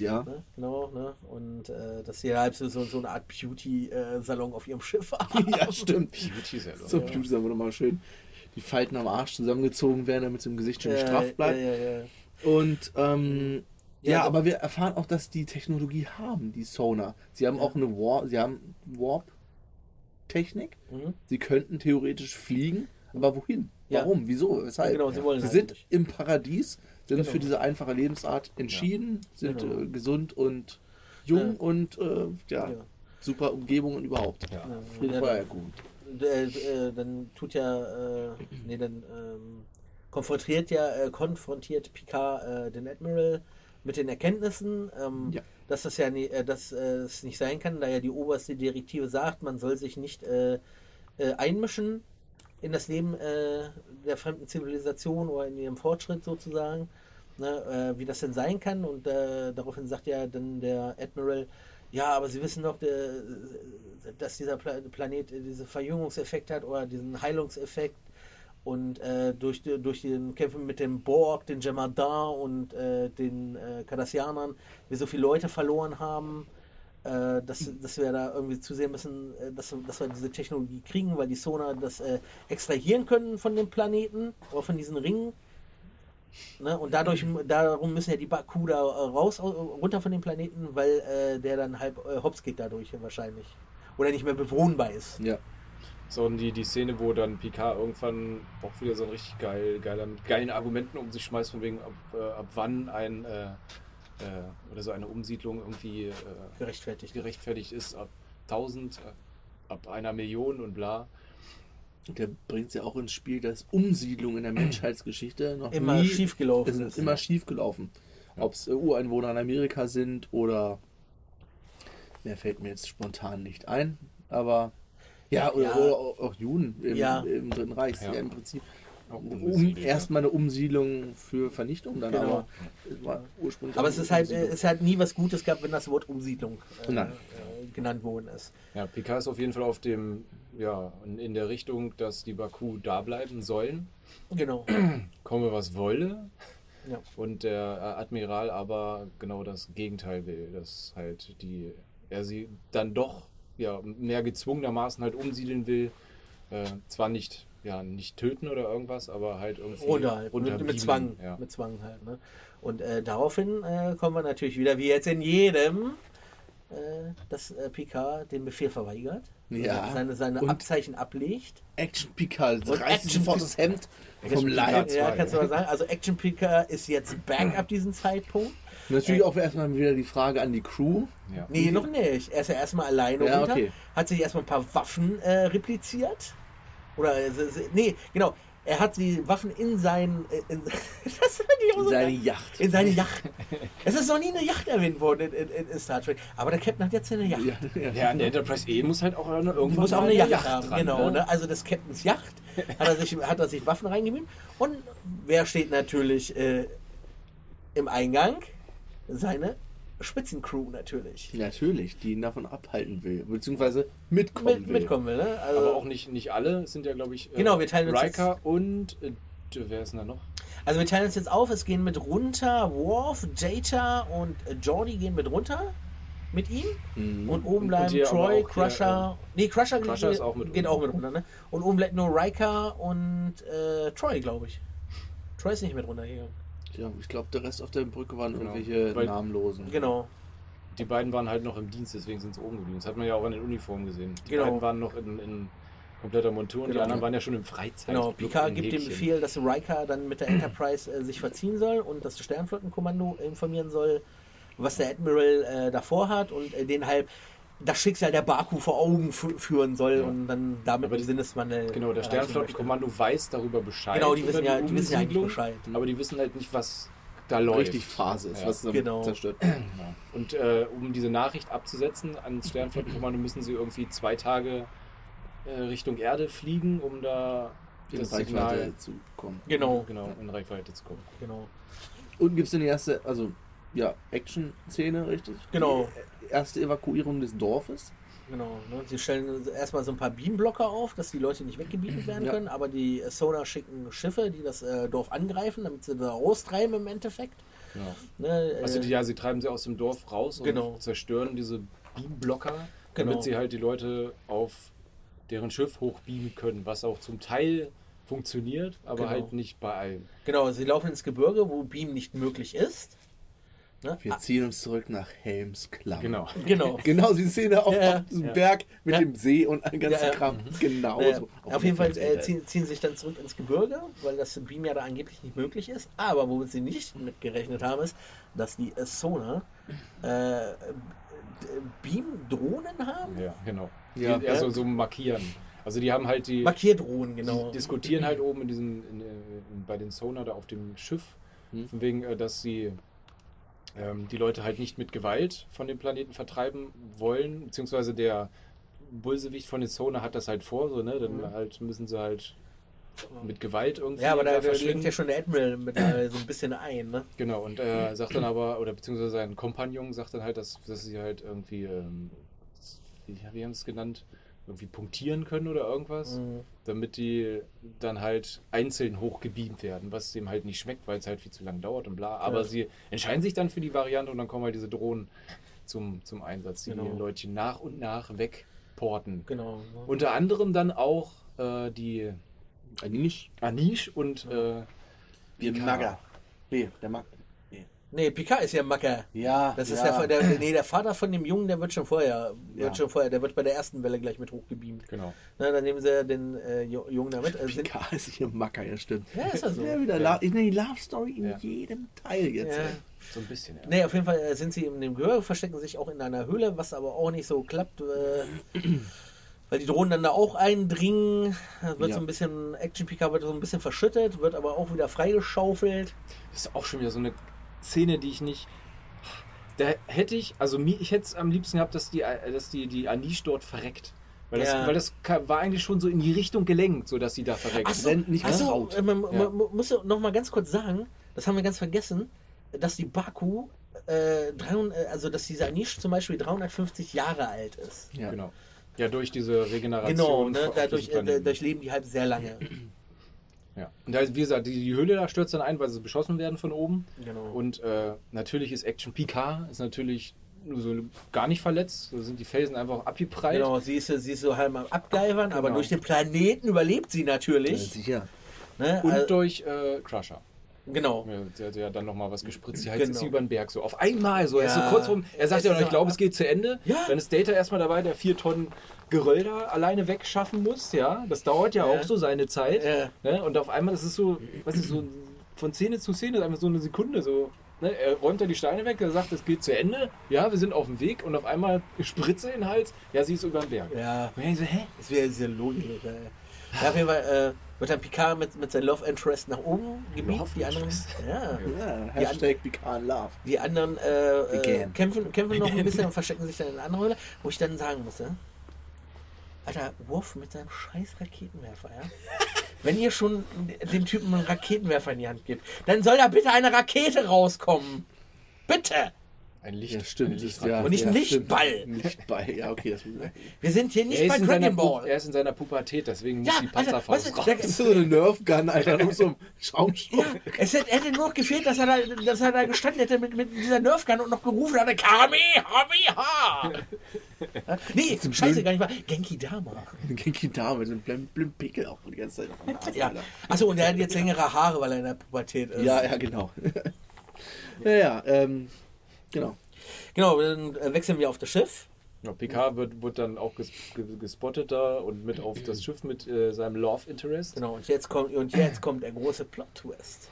S1: Ja.
S2: Ne? Genau, ne? Und äh, dass sie halt so, so eine Art Beauty-Salon auf ihrem Schiff haben.
S1: ja, stimmt.
S3: Beauty-Salon.
S1: So Beauty Salon, wo nochmal schön die Falten am Arsch zusammengezogen werden, damit es im Gesicht schön
S2: Ja,
S1: straff bleibt.
S2: Ja, ja, ja.
S1: Und ähm, ja,
S2: Ja,
S1: aber wir erfahren auch, dass die Technologie haben, die Sonar. Sie haben
S2: Ja.
S1: auch eine Warp, sie haben Warp-Technik.
S2: Mhm.
S1: Sie könnten theoretisch fliegen, aber wohin?
S2: Ja.
S1: Warum? Wieso? Weshalb?
S2: Genau, sie wollen
S1: sie
S2: halt
S1: sind
S2: nicht.
S1: im Paradies, sind
S2: Genau.
S1: für diese einfache Lebensart entschieden, sind
S2: Genau.
S1: äh, gesund und jung
S2: Ja.
S1: und äh, ja,
S2: Ja.
S1: super Umgebung und überhaupt.
S3: Ja.
S2: Ja,
S1: Friede,
S2: ja,
S1: gut.
S2: äh, äh, dann tut ja, äh, nee, dann ähm, konfrontiert ja, äh, konfrontiert Picard äh, den Admiral mit den Erkenntnissen, ähm,
S1: Ja.
S2: dass das ja nie, äh, dass, äh, es nicht sein kann, da ja die oberste Direktive sagt, man soll sich nicht äh, äh, einmischen in das Leben äh, der fremden Zivilisation oder in ihrem Fortschritt sozusagen, ne, äh, wie das denn sein kann. Und äh, daraufhin sagt ja dann der Admiral, ja, aber Sie wissen doch, der, dass dieser Pla Planet diesen Verjüngungseffekt hat oder diesen Heilungseffekt. Und äh, durch, durch den Kämpfen mit dem Borg, den Jemadar und äh, den äh, Cardassianern wir so viele Leute verloren haben, äh, dass, dass wir da irgendwie zusehen müssen, äh, dass, dass wir diese Technologie kriegen, weil die Sonar das extrahieren können von dem Planeten oder von diesen Ringen. Ne? Und dadurch, darum müssen ja die Baku da äh, raus, runter von dem Planeten, weil äh, der dann halb äh, hops geht dadurch wahrscheinlich. Oder nicht mehr bewohnbar ist.
S1: Ja.
S3: So, und die, die Szene, wo dann Picard irgendwann auch wieder so ein richtig geil, geiler, mit geilen Argumenten um sich schmeißt, von wegen, ab, äh, ab wann ein äh, äh, oder so eine Umsiedlung irgendwie äh,
S2: Gerechtfertigt.
S3: gerechtfertigt ist, ab 1000, äh, ab einer Million und bla.
S1: Der bringt es ja auch ins Spiel, dass Umsiedlung in der Menschheitsgeschichte noch
S2: Immer
S1: nie
S2: schief gelaufen
S1: ist
S2: ist.
S1: immer schief gelaufen. Ob es äh, Ureinwohner in Amerika sind oder mehr fällt mir jetzt spontan nicht ein, aber ja, oder,
S2: Ja.
S1: oder auch- auch Juden im,
S2: Ja.
S1: im Dritten Reich, ja.
S3: Ja.
S1: im Prinzip um,
S3: ja.
S1: erstmal eine Umsiedlung für Vernichtung, dann
S2: Genau.
S1: aber ursprünglich
S2: Aber es ist halt,
S1: Umsiedlung.
S2: es hat nie was Gutes gehabt, wenn das Wort Umsiedlung äh, äh, genannt worden ist.
S3: Ja, Picard ist auf jeden Fall auf dem, ja, in, in der Richtung, dass die Baku da bleiben sollen,
S2: Genau.
S3: komme was wolle.
S2: Ja.
S3: Und der Admiral aber genau das Gegenteil will, dass halt die, er sie dann doch ja, mehr gezwungenermaßen halt umsiedeln will. Äh, zwar nicht, ja, nicht töten oder irgendwas, aber halt irgendwie
S2: Runter halt. Mit, mit Zwang.
S3: Ja.
S2: Mit Zwang halt. Ne? Und äh, daraufhin äh, kommen wir natürlich wieder, wie jetzt in jedem, dass äh, Picard den Befehl verweigert.
S1: Ja.
S2: Seine, seine Abzeichen ablegt.
S1: Action Picard reißt
S2: Action
S1: sofort das Hemd vom Leib.
S2: Ja, kannst du mal sagen. Also Action Picard ist jetzt back ab diesem Zeitpunkt.
S1: Natürlich auch erstmal wieder die Frage an die Crew.
S3: Ja.
S2: Nee, noch nicht. Er ist ja erstmal alleine
S1: Ja,
S2: runter.
S1: okay.
S2: Hat sich erstmal ein paar Waffen äh, repliziert. Oder, äh, nee, genau. Er hat die Waffen in sein. äh, In, das auch so
S1: Seine
S2: geil.
S1: Yacht.
S2: In seine Yacht. es ist noch nie eine Yacht erwähnt worden in, in, in Star Trek. Aber der Captain hat jetzt eine Yacht.
S1: Ja, ja.
S3: Ja, der Enterprise E muss halt auch irgendwann
S2: Die muss auch eine Yacht,
S3: dran,
S2: haben, genau.
S3: ne?
S2: Ne? Also das Captains Yacht hat er sich, hat er sich Waffen reingemüht. Und wer steht natürlich äh, im Eingang? Seine Spitzencrew natürlich.
S1: Natürlich, die ihn davon abhalten will, beziehungsweise mitkommen
S2: Mit,
S1: will.
S2: mitkommen will, ne? Also,
S3: Aber auch nicht, nicht alle, es sind ja, glaube ich, äh,
S2: Genau, wir teilen uns
S3: Riker und äh, wer ist denn da noch?
S2: also wir teilen uns jetzt auf, es gehen mit runter Worf, Data und äh, Jordi gehen mit runter mit ihm.
S1: Mhm.
S2: Und oben bleiben
S3: und hier
S2: Troy,
S3: auch hier,
S2: Crusher. nee, Crusher,
S3: Crusher
S2: geht,
S3: ist auch mit
S2: geht
S3: runter.
S2: auch mit runter, ne? Und oben bleibt nur Riker und äh, Troy, glaube ich. Troy ist nicht mit runtergegangen.
S1: Ja, ich glaube, der Rest auf der Brücke waren
S3: Genau.
S1: irgendwelche
S3: Weil-
S1: namenlosen.
S2: Genau.
S3: Die beiden waren halt noch im Dienst, deswegen sind sie oben geblieben. Das hat man ja auch an den Uniformen gesehen. Die
S2: Genau.
S3: beiden waren noch in, in kompletter Montur und die
S2: Genau.
S3: anderen waren ja schon im Freizeit.
S2: Genau, Picard gibt den
S3: Häkchen.
S2: Befehl, dass Riker dann mit der Enterprise äh, sich verziehen soll und das Sternflottenkommando informieren soll, was der Admiral äh, davor hat und äh, den halt das Schicksal der Baku vor Augen fü- führen soll
S3: Ja.
S2: und dann damit
S3: Aber
S2: den Sinneswandel.
S3: Genau, der Sternflottenkommando weiß darüber Bescheid.
S2: Genau, die wissen ja, die wissen ja eigentlich Bescheid.
S3: Aber die wissen halt nicht, was da läuft.
S1: Richtig Phase ist,
S3: Ja.
S1: was dann
S2: Genau.
S1: zerstört.
S3: Und äh, um diese Nachricht abzusetzen ans Sternflottenkommando müssen sie irgendwie zwei Tage äh, Richtung Erde fliegen, um da
S1: In
S3: das
S1: Reichweite
S3: Signal
S1: zu kommen.
S2: Genau,
S3: genau, in Reichweite zu kommen.
S2: genau.
S1: Und gibt es denn die erste, also ja, Action-Szene, richtig?
S2: Genau.
S1: Die erste Evakuierung des Dorfes.
S2: Genau, ne? sie stellen erstmal so ein paar Beamblocker auf, dass die Leute nicht weggebietet werden
S1: Ja.
S2: können, aber die Sonar schicken Schiffe, die das äh, Dorf angreifen, damit sie da raustreiben im Endeffekt.
S3: Genau.
S2: Ne, äh,
S3: Also die, ja, sie treiben sie aus dem Dorf raus und
S2: Genau.
S3: zerstören diese Beamblocker,
S2: Genau.
S3: damit sie halt die Leute auf deren Schiff hochbeamen können, was auch zum Teil funktioniert, aber
S2: Genau.
S3: halt nicht bei allen.
S2: genau, sie laufen ins Gebirge, wo Beam nicht möglich ist. Ne?
S1: Wir ziehen uns zurück nach Helmsklamm.
S3: Genau.
S2: Genau.
S1: Genau, die Szene auf,
S2: Ja,
S1: auf diesem
S3: ja.
S1: Berg mit
S2: Ja.
S1: dem See und einem ganzen
S2: Ja, ja.
S1: Kram. Genau
S2: Äh,
S1: so.
S2: auf jeden Fall äh, ziehen, ziehen sich dann zurück ins Gebirge, weil das Beam ja da angeblich nicht möglich ist. Aber womit sie nicht mitgerechnet haben, ist, dass die äh, Sonar äh, Beam-Drohnen haben.
S3: Ja, genau.
S1: Ja.
S3: Die, also so markieren. Also die haben halt die,
S2: Markierdrohnen, genau.
S3: die diskutieren halt oben in diesem, in, in, bei den Sonar da auf dem Schiff,
S1: Hm.
S3: von wegen, äh, dass sie ähm, die Leute halt nicht mit Gewalt von dem Planeten vertreiben wollen, beziehungsweise der Bösewicht von den Sonar hat das halt vor, so, ne? Dann
S2: Mhm.
S3: halt müssen sie halt mit Gewalt irgendwie
S2: ja, aber da, lenkt ja schon der Admiral mit äh, so ein bisschen ein, ne?
S3: Genau, und er sagt dann aber, oder beziehungsweise sein Kompagnon sagt dann halt, dass, dass sie halt irgendwie, ähm, wie, wie haben sie es genannt, irgendwie punktieren können oder irgendwas,
S2: Mhm.
S3: damit die dann halt einzeln hochgebeamt werden, was dem halt nicht schmeckt, weil es halt viel zu lange dauert und bla. Aber
S2: Ja.
S3: sie entscheiden sich dann für die Variante und dann kommen halt diese Drohnen zum, zum Einsatz, die
S2: Genau.
S3: die Leute nach und nach wegporten.
S2: Genau.
S3: Unter anderem dann auch äh, die
S1: nicht.
S3: Anish und äh,
S1: Wir
S3: Picard.
S1: Magger. Nee, der Mag.
S2: Nee, Picard ist ja Macker.
S1: Ja,
S2: Das ist
S1: ja.
S2: der, der, nee, der Vater von dem Jungen, der wird schon vorher, wird
S1: Ja.
S2: schon vorher, der wird bei der ersten Welle gleich mit hochgebeamt.
S3: Genau.
S2: Na, dann nehmen sie den äh, Ju- Jungen damit. Äh, sind,
S1: Picard ist hier Macker, ja stimmt.
S2: ja, ist ja so.
S1: Ja, wieder
S3: Ja.
S1: Ich nenne die Love Story in
S3: Ja.
S1: jedem Teil jetzt.
S2: Ja.
S3: So ein bisschen, ja.
S2: Nee, auf jeden Fall äh, sind sie in dem Gehör, verstecken sich auch in einer Höhle, was aber auch nicht so klappt, äh, weil die Drohnen dann da auch eindringen. Wird
S1: Ja.
S2: so ein bisschen, Action Picard wird so ein bisschen verschüttet, wird aber auch wieder freigeschaufelt.
S3: Das ist auch schon wieder so eine Szene, die ich nicht. Da hätte ich, also mir, ich hätte es am liebsten gehabt, dass die, dass die, die Anish dort verreckt. Weil das,
S2: Ja.
S3: weil das war eigentlich schon so in die Richtung gelenkt, so dass sie da verreckt.
S2: Ach so,
S1: Wenn nicht
S2: ach so, äh, man,
S3: Ja.
S2: man muss noch mal ganz kurz sagen, das haben wir ganz vergessen, dass die Baku, äh, 300, äh, also dass dieser Anish zum Beispiel 350 Jahre alt ist.
S1: Ja.
S3: Genau. Ja, durch diese Regeneration.
S2: Genau, ne? dadurch, äh, durchleben die halt sehr lange.
S3: ja. Und da, wie gesagt, die, die Höhle da stürzt dann ein, weil sie beschossen werden von oben.
S2: Genau.
S3: Und äh, natürlich ist Action Picard ist natürlich nur so gar nicht verletzt. Da sind die Felsen einfach abgeprallt.
S2: Genau, sie ist, sie ist so halb am Abgeifern, aber
S3: Genau.
S2: durch den Planeten überlebt sie
S1: Ja,
S2: natürlich.
S1: sicher.
S2: Ne?
S3: Und
S2: Also-
S3: durch äh, Crusher.
S2: Genau.
S3: Ja, der hat ja dann nochmal was gespritzt. Die heizt
S2: Genau.
S3: jetzt über den Berg. So auf einmal. So, er ist so
S2: Ja.
S3: kurz rum. Er sagt ja
S2: ist
S3: noch, ich glaube, es geht zu Ende.
S2: Ja.
S3: Dann ist Data erstmal dabei, der vier Tonnen Geröll da alleine wegschaffen muss. Ja, das dauert ja,
S2: Ja.
S3: auch so seine Zeit.
S2: Ja.
S3: Ne? Und auf einmal, das ist so, weiß nicht, so von Szene zu Szene, einfach so eine Sekunde. So, ne? Er räumt da die Steine weg, er sagt, es geht zu Ende. Ja, wir sind auf dem Weg. Und auf einmal Spritze in den Hals. Ja, sie ist über den Berg.
S2: Ja,
S3: Und ich so, hä?
S2: das wäre sehr logisch. Ja, auf jeden Fall äh, wird dann Picard mit, mit seinem Love Interest nach oben gebiet. Die anderen, ja,
S1: Ja, Hashtag Picard Love.
S2: die anderen äh, äh, kämpfen, kämpfen noch ein bisschen und verstecken sich dann in einer anderen Höhle, wo ich dann sagen musste, Alter, Wurf mit seinem scheiß Raketenwerfer, ja? Wenn ihr schon dem Typen einen Raketenwerfer in die Hand gibt, dann soll da bitte eine Rakete rauskommen. Bitte!
S3: Ein Licht.
S1: Ja, stimmt.
S3: Ein Lichtrakete.
S1: ja,
S2: Und nicht ein
S1: ja,
S2: Lichtball.
S1: Ein Lichtball, ja, okay. Das,
S2: Wir sind hier nicht bei Dragon Ball.
S3: er ist in seiner Pubertät, deswegen muss die Panzerfaust
S2: du,
S3: raus.
S1: das ist so eine Nerfgun, Alter, nur so ein Schaumstoff.
S2: Ja, es hätte, hätte nur noch gefehlt, dass er da, dass er da gestanden hätte mit, mit dieser Nerfgun und noch gerufen hatte, Kamehameha! nee,
S1: Zum
S2: scheiße,
S1: Blöden.
S2: gar nicht mal. Genki Dama.
S1: Genki Dama mit einem blöden, Pickel auch die ganze Zeit auf
S2: Ja. Achso, und er hat jetzt längere Haare, weil er in der Pubertät ist.
S1: Ja, ja, genau. ja, ja, ähm, genau.
S2: Genau, dann äh, wechseln wir auf das Schiff.
S3: Ja, Picard wird, wird dann auch ges, ge- gespottet da und mit auf das Schiff mit äh, seinem Love Interest.
S2: Genau, und jetzt kommt, und jetzt kommt der große Plot-Twist.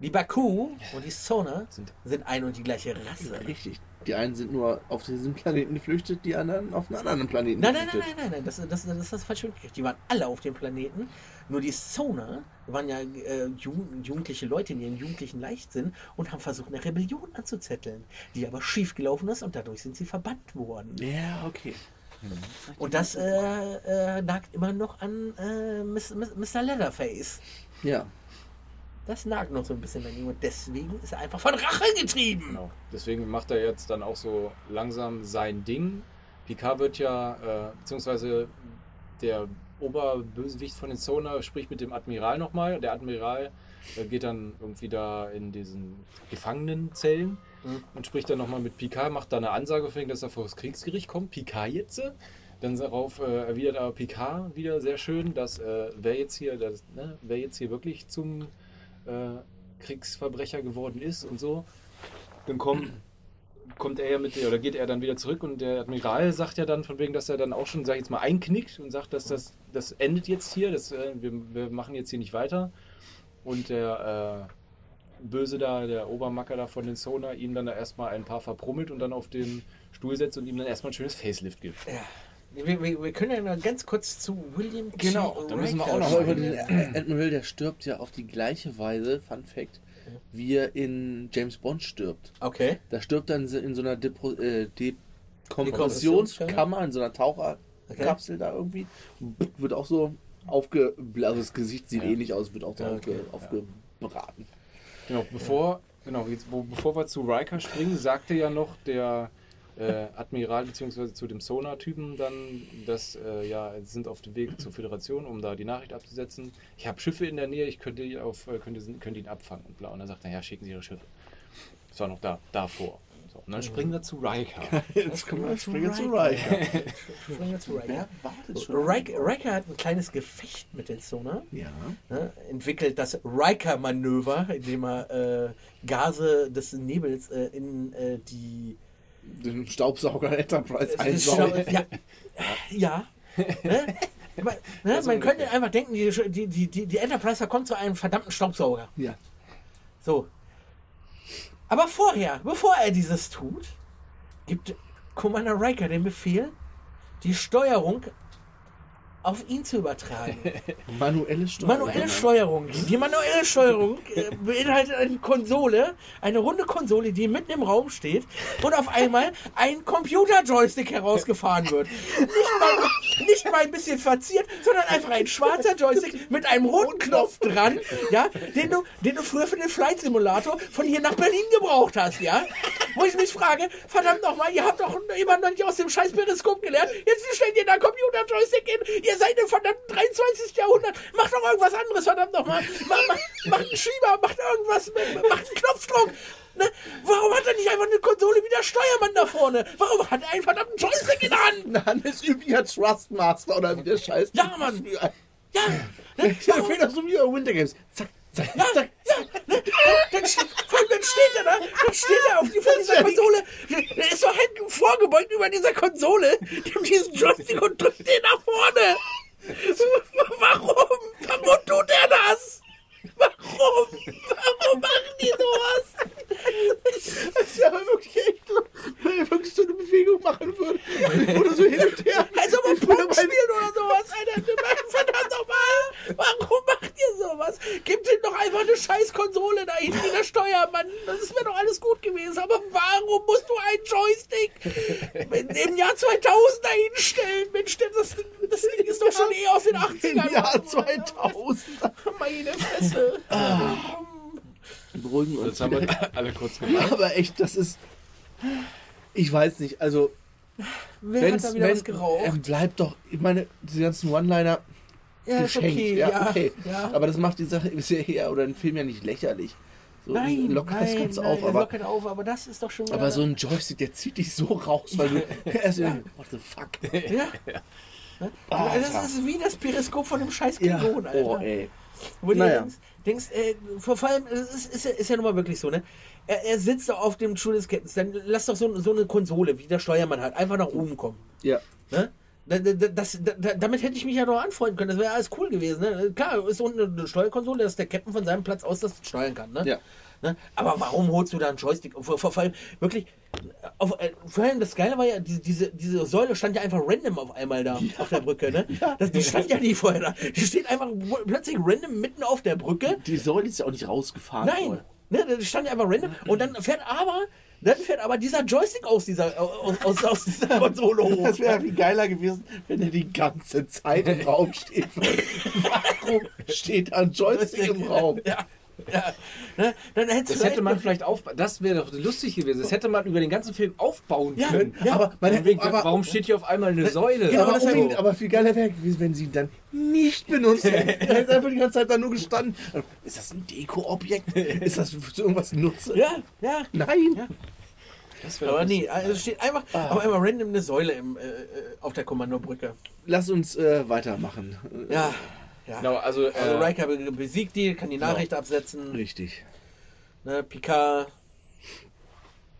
S2: Die Baku und die Sona
S3: Sind-
S2: sind ein und die gleiche Rasse.
S1: Richtig. Die einen sind nur auf diesem Planeten geflüchtet, die anderen auf einen anderen Planeten
S2: Nein, nein, nein, nein, nein, nein, das, das, das ist das falsche mitgekriegt. Die waren alle auf dem Planeten. Nur die Sona waren ja äh, jugend, jugendliche Leute in ihren jugendlichen Leichtsinn und haben versucht, eine Rebellion anzuzetteln, die aber schief gelaufen ist und dadurch sind sie verbannt worden.
S1: Ja, okay.
S2: Und das äh, äh, nagt immer noch an äh, Miss- Miss- Mr. Leatherface.
S1: Ja.
S2: Das nagt noch so ein bisschen an ihm und deswegen ist er einfach von Rache getrieben.
S3: Genau. Deswegen macht er jetzt dann auch so langsam sein Ding. Picard wird ja, äh, beziehungsweise der Oberbösewicht von den Sonar spricht mit dem Admiral nochmal. Der Admiral äh, geht dann irgendwie da in diesen Gefangenenzellen
S2: Mhm.
S3: und spricht dann nochmal mit Picard, macht da eine Ansage, für ihn, dass er vor das Kriegsgericht kommt. Picard jetzt. Dann darauf äh, erwidert aber Picard wieder sehr schön, dass äh, wer jetzt hier, das, ne, wer jetzt hier wirklich zum äh, Kriegsverbrecher geworden ist und so. Dann kommt, kommt er ja mit der, oder geht er dann wieder zurück und der Admiral sagt ja dann von wegen, dass er dann auch schon, sag ich jetzt mal, einknickt und sagt, dass das, das endet jetzt hier, das, äh, wir, wir machen jetzt hier nicht weiter. Und der äh, Böse da, der Obermacker da von den Sonar, ihm dann da erstmal ein paar verprummelt und dann auf den Stuhl setzt und ihm dann erstmal ein schönes Facelift gibt.
S2: Ja. Wir, wir, wir können ja noch ganz kurz zu William.
S1: Genau,
S3: da müssen wir auch noch
S1: über den Admiral, der stirbt ja auf die gleiche Weise, Fun Fact, wie er in James Bond stirbt.
S2: Okay.
S1: Da stirbt er in so- in so einer Depro äh,
S2: Dekompressionskammer?
S1: In so einer Taucherkapsel da irgendwie. Wird auch so aufge... Also das Gesicht sieht
S3: Ja.
S1: ähnlich aus, wird auch so
S2: Ja, okay.
S1: aufge, aufgebraten.
S3: Genau, bevor, genau, jetzt, wo, bevor wir zu Riker springen, sagte ja noch der äh, Admiral bzw. zu dem Sonar-Typen dann, dass äh, ja, sie sind auf dem Weg zur Föderation, um da die Nachricht abzusetzen. Ich habe Schiffe in der Nähe, ich könnte, die auf, äh, könnte, könnte ihn abfangen und bla. Und dann sagt er, ja, schicken Sie Ihre Schiffe. Das war noch da, davor. So, und dann springen wir zu Riker.
S1: Jetzt kommen wir springen zu Riker.
S2: Springen wir zu Riker.
S1: Wer wartet schon?
S2: Riker, Riker hat ein kleines Gefecht mit den Sonar.
S1: Ja.
S2: Ne, entwickelt das Riker-Manöver, indem er äh, Gase des Nebels äh, in äh, die
S1: Den Staubsauger Enterprise einsaugen.
S2: Ja, ja. ne? Man, ne? Man könnte einfach denken, die, die, die, die die Enterprise kommt zu einem verdammten Staubsauger.
S1: Ja.
S2: So. Aber vorher, bevor er dieses tut, gibt Commander Riker den Befehl, die Steuerung auf ihn zu übertragen.
S1: Manuelle Steuerung.
S2: Manuelle Steuerung. Die manuelle Steuerung äh, beinhaltet eine Konsole, eine runde Konsole, die mitten im Raum steht und auf einmal ein Computer-Joystick herausgefahren wird. Nicht mal, nicht mal ein bisschen verziert, sondern einfach ein schwarzer Joystick mit einem roten Knopf dran, ja, den du, den du früher für den Flight Simulator von hier nach Berlin gebraucht hast, ja. Wo ich mich frage, verdammt nochmal, ihr habt doch immer noch nicht aus dem scheiß Periskop gelernt, jetzt stellt ihr da Computer-Joystick hin, ihr seid im verdammten 23. Jahrhundert, macht doch irgendwas anderes, verdammt nochmal, macht, macht, macht einen Schieber, macht irgendwas, macht einen Knopfdruck. Ne? Warum hat er nicht einfach eine Konsole wie der Steuermann da vorne? Warum hat er einen verdammten Joystick in der Hand?
S1: Dann ist üblicher Trustmaster oder wie der Scheiß.
S2: Ja, Mann.
S1: Ja,
S2: ne?
S1: ja fehlt doch so wie Winter Games. Zack, zack, zack.
S2: ne? dann, steht, dann steht er da, dann steht er auf die, vor dieser Konsole, der ist doch halt vorgebeugt über dieser Konsole, nimmt diesen Joystick und drückt den nach vorne. Warum? Warum tut er das? Warum? Warum machen die sowas?
S1: Das ist ja wirklich echt so, wenn er wirklich so eine Bewegung machen würde. Oder so hin und her.
S2: Als ob er Pong spielt oder sowas. Alter, verdammt nochmal. Warum macht ihr sowas? Gebt ihm doch einfach eine scheiß Konsole da hinten wie der Steuermann. Das ist mir doch alles gut gewesen. Aber warum musst du einen Joystick im Jahr 2000 dahin stellen? Mensch, das, das Ding ist doch schon eh aus den 80ern.
S1: Im Jahr 2000.
S2: Meine Fresse.
S1: Beruhigen uns.
S3: Jetzt haben wir alle kurz gemacht.
S1: Aber echt, das ist. Ich weiß nicht, also.
S2: Wer
S1: Wenn's,
S2: hat da wieder
S1: wenn,
S2: was geraucht?
S1: Er bleibt doch. Ich meine, diese ganzen One-Liner
S2: ja, ist
S1: geschenkt.
S2: okay.
S1: ja,
S2: Ja,
S1: okay.
S2: ja.
S1: Aber das macht die Sache bisher oder den Film ja nicht lächerlich. So,
S2: Nein,
S1: lockert
S2: nein,
S1: das Ganze
S2: nein,
S1: auf, aber.
S2: lockert auf, aber das ist doch schon.
S1: Aber so ein Joystick, der zieht dich so raus, weil du erst ja. what the fuck.
S2: Ja.
S1: Alter.
S2: Das ist wie das Periskop von dem scheiß
S1: Ja,
S2: Klingon, Alter.
S1: oh, ey.
S2: Wo du
S1: Naja.
S2: denkst, denkst äh, vor allem, es ist, ist, ja- ist ja nun mal wirklich so, ne? Er, er sitzt da auf dem Stuhl des Captains, dann lass doch so, so eine Konsole, wie der Steuermann hat, einfach nach oben kommen.
S1: Ja.
S2: Ne? Da- da- da- Das, da, damit hätte ich mich ja noch anfreuen können. Das wäre alles cool gewesen. Ne? Klar, ist unten eine Steuerkonsole, dass der Captain von seinem Platz aus das steuern kann. Ne?
S1: Ja.
S2: Ne? Aber warum holst du da einen Joystick? Vor, vor, vor allem wirklich. Auf, äh, vor allem das Geile war ja, diese, diese, diese Säule stand ja einfach random auf einmal da auf der Brücke. Ne? Das, die stand ja nie vorher da. Die steht einfach plötzlich random mitten auf der Brücke.
S1: Die Säule ist ja auch nicht rausgefahren.
S2: Nein,
S1: voll.
S2: ne, die stand ja einfach random. Und dann fährt aber, dann fährt aber dieser Joystick aus dieser, aus, aus, aus dieser Konsole hoch.
S1: Das wäre viel geiler gewesen, wenn er die ganze Zeit im Raum steht. Warum steht da ein Joystick im Raum?
S2: Ja. Ja, ne? Dann hättest
S3: Das hätte man vielleicht auf, das wäre doch lustig gewesen. Das hätte man über den ganzen Film aufbauen
S2: Ja,
S3: können.
S2: ja.
S1: Aber, man,
S3: wegen,
S1: aber,
S3: warum steht hier auf einmal eine Säule?
S2: Genau,
S1: aber, unbedingt,
S2: hätte-
S1: aber viel geiler wäre gewesen, wenn sie ihn dann nicht benutzt hätten. Er hätte einfach die ganze Zeit da nur gestanden. Ist das ein Deko-Objekt? Ist das für irgendwas Nutze?
S2: Ja, ja.
S1: Nein.
S2: Ja. Aber nee, also es steht einfach auf einmal random eine Säule im, äh, äh, auf der Kommandobrücke.
S1: Lass uns äh, weitermachen.
S2: Ja. Ja.
S3: Genau, also, äh,
S2: Also Riker be- besiegt die, kann die Nachricht absetzen.
S1: Richtig.
S2: Ne, Picard.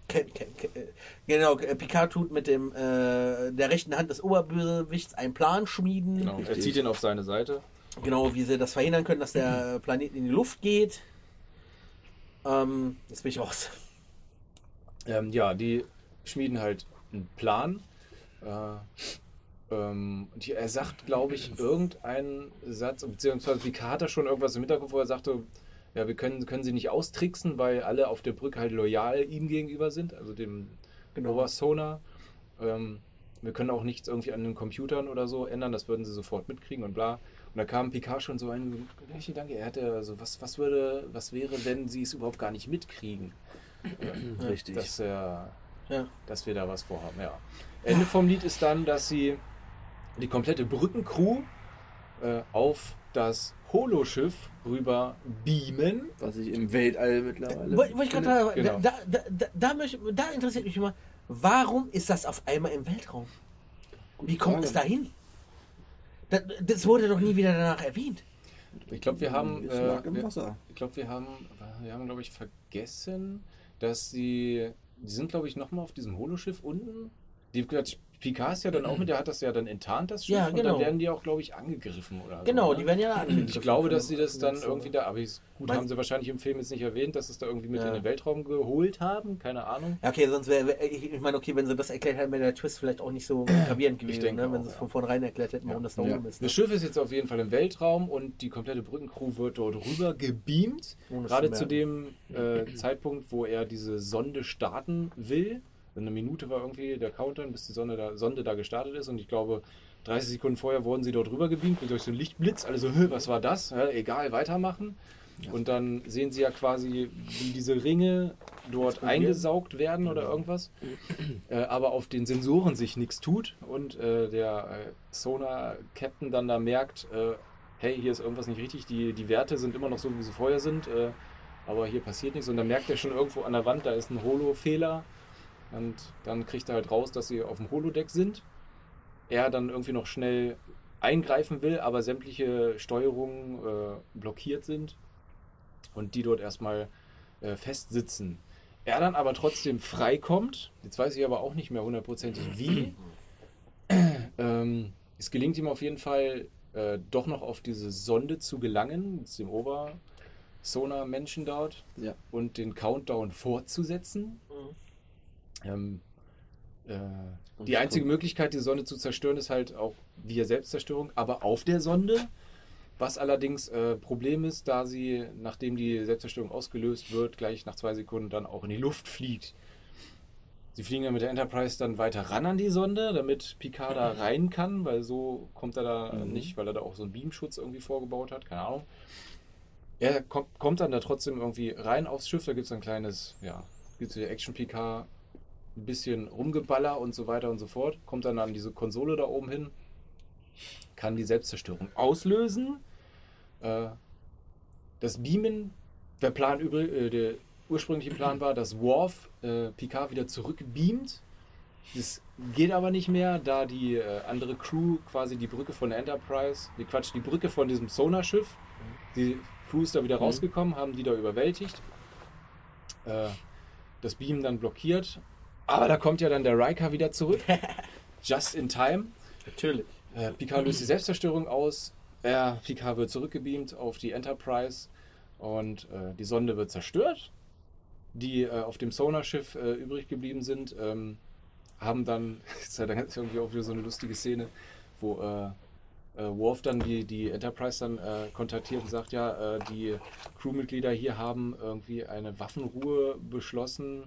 S2: Ke- ke- ke- äh, Genau, äh, Picard tut mit dem äh, der rechten Hand des Oberbösewichts einen Plan schmieden.
S3: genau, er zieht ihn auf seine Seite.
S2: Genau, wie sie das verhindern können, dass der Planet in die Luft geht. Ähm, jetzt bin ich raus.
S3: Ähm, ja, die schmieden halt einen Plan. Äh, ähm, und hier, er sagt, glaube ich, irgendeinen Satz, beziehungsweise Picard hat da schon irgendwas im Hinterkopf, wo er sagte, ja, wir können, können sie nicht austricksen, weil alle auf der Brücke halt loyal ihm gegenüber sind, also dem
S2: Genau.
S3: Obersona. Ähm, wir können auch nichts irgendwie an den Computern oder so ändern, das würden sie sofort mitkriegen und bla. Und da kam Picard schon so ein gleicher Gedanke, er hatte also, was, was würde, was wäre, wenn sie es überhaupt gar nicht mitkriegen?
S1: Richtig.
S3: Dass, er,
S2: Ja.
S3: dass wir da was vorhaben, ja. Ende vom Lied ist dann, dass sie die komplette Brückencrew äh, auf das Holoschiff rüber beamen.
S1: Was ich im Weltall mittlerweile.
S2: Wollte wollte ich gerade
S3: Genau.
S2: da, da, da, da, möchte, da interessiert mich immer, warum ist das auf einmal im Weltraum? Wie kommt es dahin? Das, das wurde doch nie wieder danach erwähnt.
S3: Ich glaube, wir haben, äh,
S1: lag im
S3: wir,
S1: Wasser.
S3: ich glaube, wir haben, wir haben, glaube ich, vergessen, dass sie, die sind, glaube ich, nochmal auf diesem Holoschiff unten. Die, Picard ist ja dann auch mit, der hat das ja dann enttarnt, das Schiff,
S2: Ja,
S3: und
S2: genau.
S3: dann werden die auch, glaube ich, angegriffen oder so.
S2: Genau,
S3: ne?
S2: die werden ja angegriffen.
S3: Ich glaube, dass sie das dann irgendwie da, aber ich, gut,
S2: Mein-
S3: haben sie wahrscheinlich im Film jetzt nicht erwähnt, dass sie es da irgendwie mit
S2: Ja.
S3: in den Weltraum geholt haben, keine Ahnung.
S2: Ja, okay, sonst wäre, wär, ich ich meine, okay, wenn sie das erklärt hätten, wäre der Twist vielleicht auch nicht so gravierend gewesen,
S3: denke
S2: ne? wenn
S3: auch,
S2: sie es von vornherein erklärt hätten, warum das da oben ist. Ne?
S3: Das Schiff ist jetzt auf jeden Fall im Weltraum und die komplette Brückencrew wird dort rüber gebeamt. Gerade
S2: zu
S3: zu dem äh, Zeitpunkt, wo er diese Sonde starten will. Eine Minute war irgendwie der Countdown, bis die Sonde da, Sonde da gestartet ist. Und ich glaube, 30 Sekunden vorher wurden sie dort rüber gebeamt durch so einen Lichtblitz. Also, "Hä, was war das? Ja, egal, weitermachen. Und dann sehen sie ja quasi, wie diese Ringe dort eingesaugt werden oder irgendwas. Äh, aber auf den Sensoren sich nichts tut und äh, der äh, Sonar-Captain dann da merkt, äh, hey, hier ist irgendwas nicht richtig, die, die Werte sind immer noch so, wie sie vorher sind, äh, aber hier passiert nichts. Und dann merkt er schon irgendwo an der Wand, da ist ein Holo-Fehler. Und dann kriegt er halt raus, dass sie auf dem Holodeck sind. Er dann irgendwie noch schnell eingreifen will, aber sämtliche Steuerungen äh, blockiert sind und die dort erstmal äh, festsitzen. Er dann aber trotzdem freikommt. Jetzt weiß ich aber auch nicht mehr hundertprozentig wie. ähm, es gelingt ihm auf jeden Fall äh, doch noch auf diese Sonde zu gelangen, mit dem Ober-Sonar-Menschen dort
S1: Ja.
S3: und den Countdown fortzusetzen.
S2: Mhm.
S3: Ähm, äh, die einzige Möglichkeit, die Sonde zu zerstören, ist halt auch via Selbstzerstörung, aber auf der Sonde. Was allerdings äh, Problem ist, da sie, nachdem die Selbstzerstörung ausgelöst wird, gleich nach zwei Sekunden dann auch in die Luft fliegt. Sie fliegen dann mit der Enterprise dann weiter ran an die Sonde, damit Picard da rein kann, weil so kommt er da
S1: Mhm.
S3: nicht, weil er da auch so einen Beamschutz irgendwie vorgebaut hat, keine Ahnung. Er kommt, kommt dann da trotzdem irgendwie rein aufs Schiff, da gibt es ein kleines, ja, gibt es Action Picard, ein bisschen Rumgeballer und so weiter und so fort. Kommt dann an diese Konsole da oben hin, kann die Selbstzerstörung auslösen. Äh, das Beamen, der Plan übrig, äh, der ursprüngliche Plan war, dass Worf äh, Picard wieder zurückbeamt. Das geht aber nicht mehr, da die äh, andere Crew quasi die Brücke von der Enterprise, die Quatsch, die Brücke von diesem Sonarschiff, die Crew ist da wieder
S1: Mhm.
S3: rausgekommen, haben die da überwältigt. Äh, das Beam dann blockiert. Aber da kommt ja dann der Riker wieder zurück. Just in time.
S2: Natürlich.
S3: Äh, Picard löst die Selbstzerstörung aus. Er, Picard wird zurückgebeamt auf die Enterprise und äh, die Sonde wird zerstört. Die äh, auf dem Sonarschiff äh, übrig geblieben sind, ähm, haben dann, ist ja dann irgendwie auch wieder so eine lustige Szene, wo äh, äh, Worf dann die, die Enterprise dann äh, kontaktiert und sagt, ja, äh, die Crewmitglieder hier haben irgendwie eine Waffenruhe beschlossen.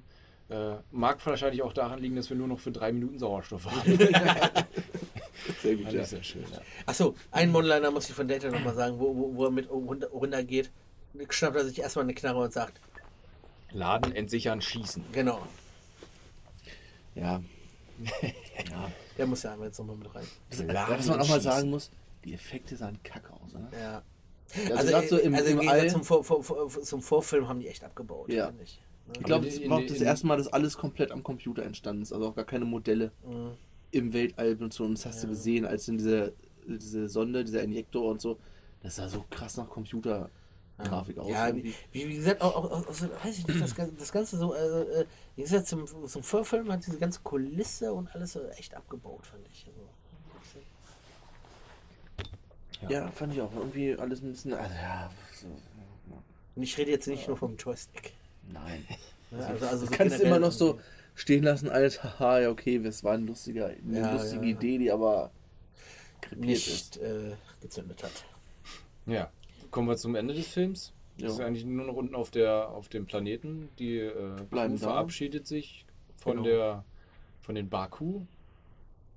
S3: Äh, mag wahrscheinlich auch daran liegen, dass wir nur noch für drei Minuten Sauerstoff haben.
S1: Sehr gut, ja.
S3: sehr schön, ja.
S2: Achso, einen One-Liner muss ich von Data nochmal sagen, wo, wo, wo er mit runter, runtergeht. schnappt er sich erstmal eine Knarre und sagt,
S3: Laden entsichern, schießen.
S2: genau,
S1: Ja. ja.
S2: der muss ja einmal jetzt nochmal mit rein.
S1: ja. Was man auch mal sagen muss, die Effekte sahen kacke aus. Ne?
S2: Ja.
S1: Also,
S2: Also,
S1: so im,
S2: also im
S1: im
S2: Gegensatz
S1: All,
S2: zum, Vor, Vor, Vor, zum Vorfilm haben die echt abgebaut,
S1: Ja.
S2: finde ich. Ne?
S1: ich glaube, es war auch das erste Mal, dass alles komplett am Computer entstanden ist. Also auch gar keine Modelle
S2: Mhm.
S1: im Weltall und so. Und das hast du
S2: Ja.
S1: gesehen, als in diese, diese Sonde, dieser Injektor und so. Das sah so krass nach Computergrafik aus.
S2: Ja, wie, wie gesagt, auch, auch, auch so, weiß ich nicht, das, das Ganze so, also, äh, wie gesagt, zum, zum Vorfilm hat diese ganze Kulisse und alles so echt abgebaut, fand ich. Also,
S1: ja, fand ich auch. Irgendwie alles ein bisschen. Also, ja, so, ja,
S2: und ich rede jetzt nicht nur vom Joystick.
S1: Nein.
S2: Ne? Also, also
S1: Das
S2: so
S1: kannst du immer noch so stehen lassen als, haha, ja, okay, das war ein lustiger, eine
S2: Ja,
S1: lustige
S2: ja.
S1: Idee, die aber
S2: nicht äh, gezündet hat.
S3: Ja, kommen wir zum Ende des Films.
S1: Ja.
S3: Das ist eigentlich nur noch unten auf, der, auf dem Planeten. Die äh,
S1: Bleiben
S3: verabschiedet sich von,
S2: Genau.
S3: der, von den Baku.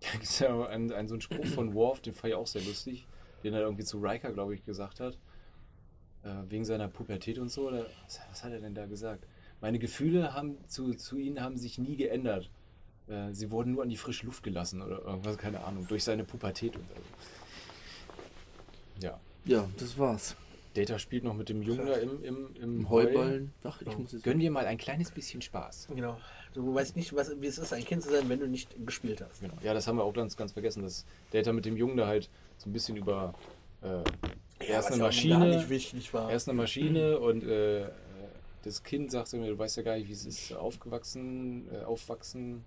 S3: Da gibt es ja einen, einen, so einen Spruch von Worf, den fand ich auch sehr lustig, den er irgendwie zu Riker, glaube ich, gesagt hat. Äh, wegen seiner Pubertät und so. Oder, was, was hat er denn da gesagt? Meine Gefühle haben zu, zu ihnen haben sich nie geändert. Äh, sie wurden nur an die frische Luft gelassen oder irgendwas, keine Ahnung, durch seine Pubertät und so. Ja.
S1: Ja, das war's.
S3: Data spielt noch mit dem Jungen da im, im, im,
S1: Im
S3: Heu.
S1: Heuballen. Ach, ich muss jetzt.
S3: Gönn dir mal ein kleines bisschen Spaß.
S2: Genau. Du weißt nicht, was, wie es ist, ein Kind zu sein, wenn du nicht gespielt hast.
S3: Genau. Ja, das haben wir auch ganz, ganz vergessen, dass Data mit dem Jungen da halt so ein bisschen über. Äh, er ist eine Maschine. Er ist eine Maschine und äh, das Kind sagt mir, du weißt ja gar nicht, wie es ist, aufgewachsen, äh, aufwachsen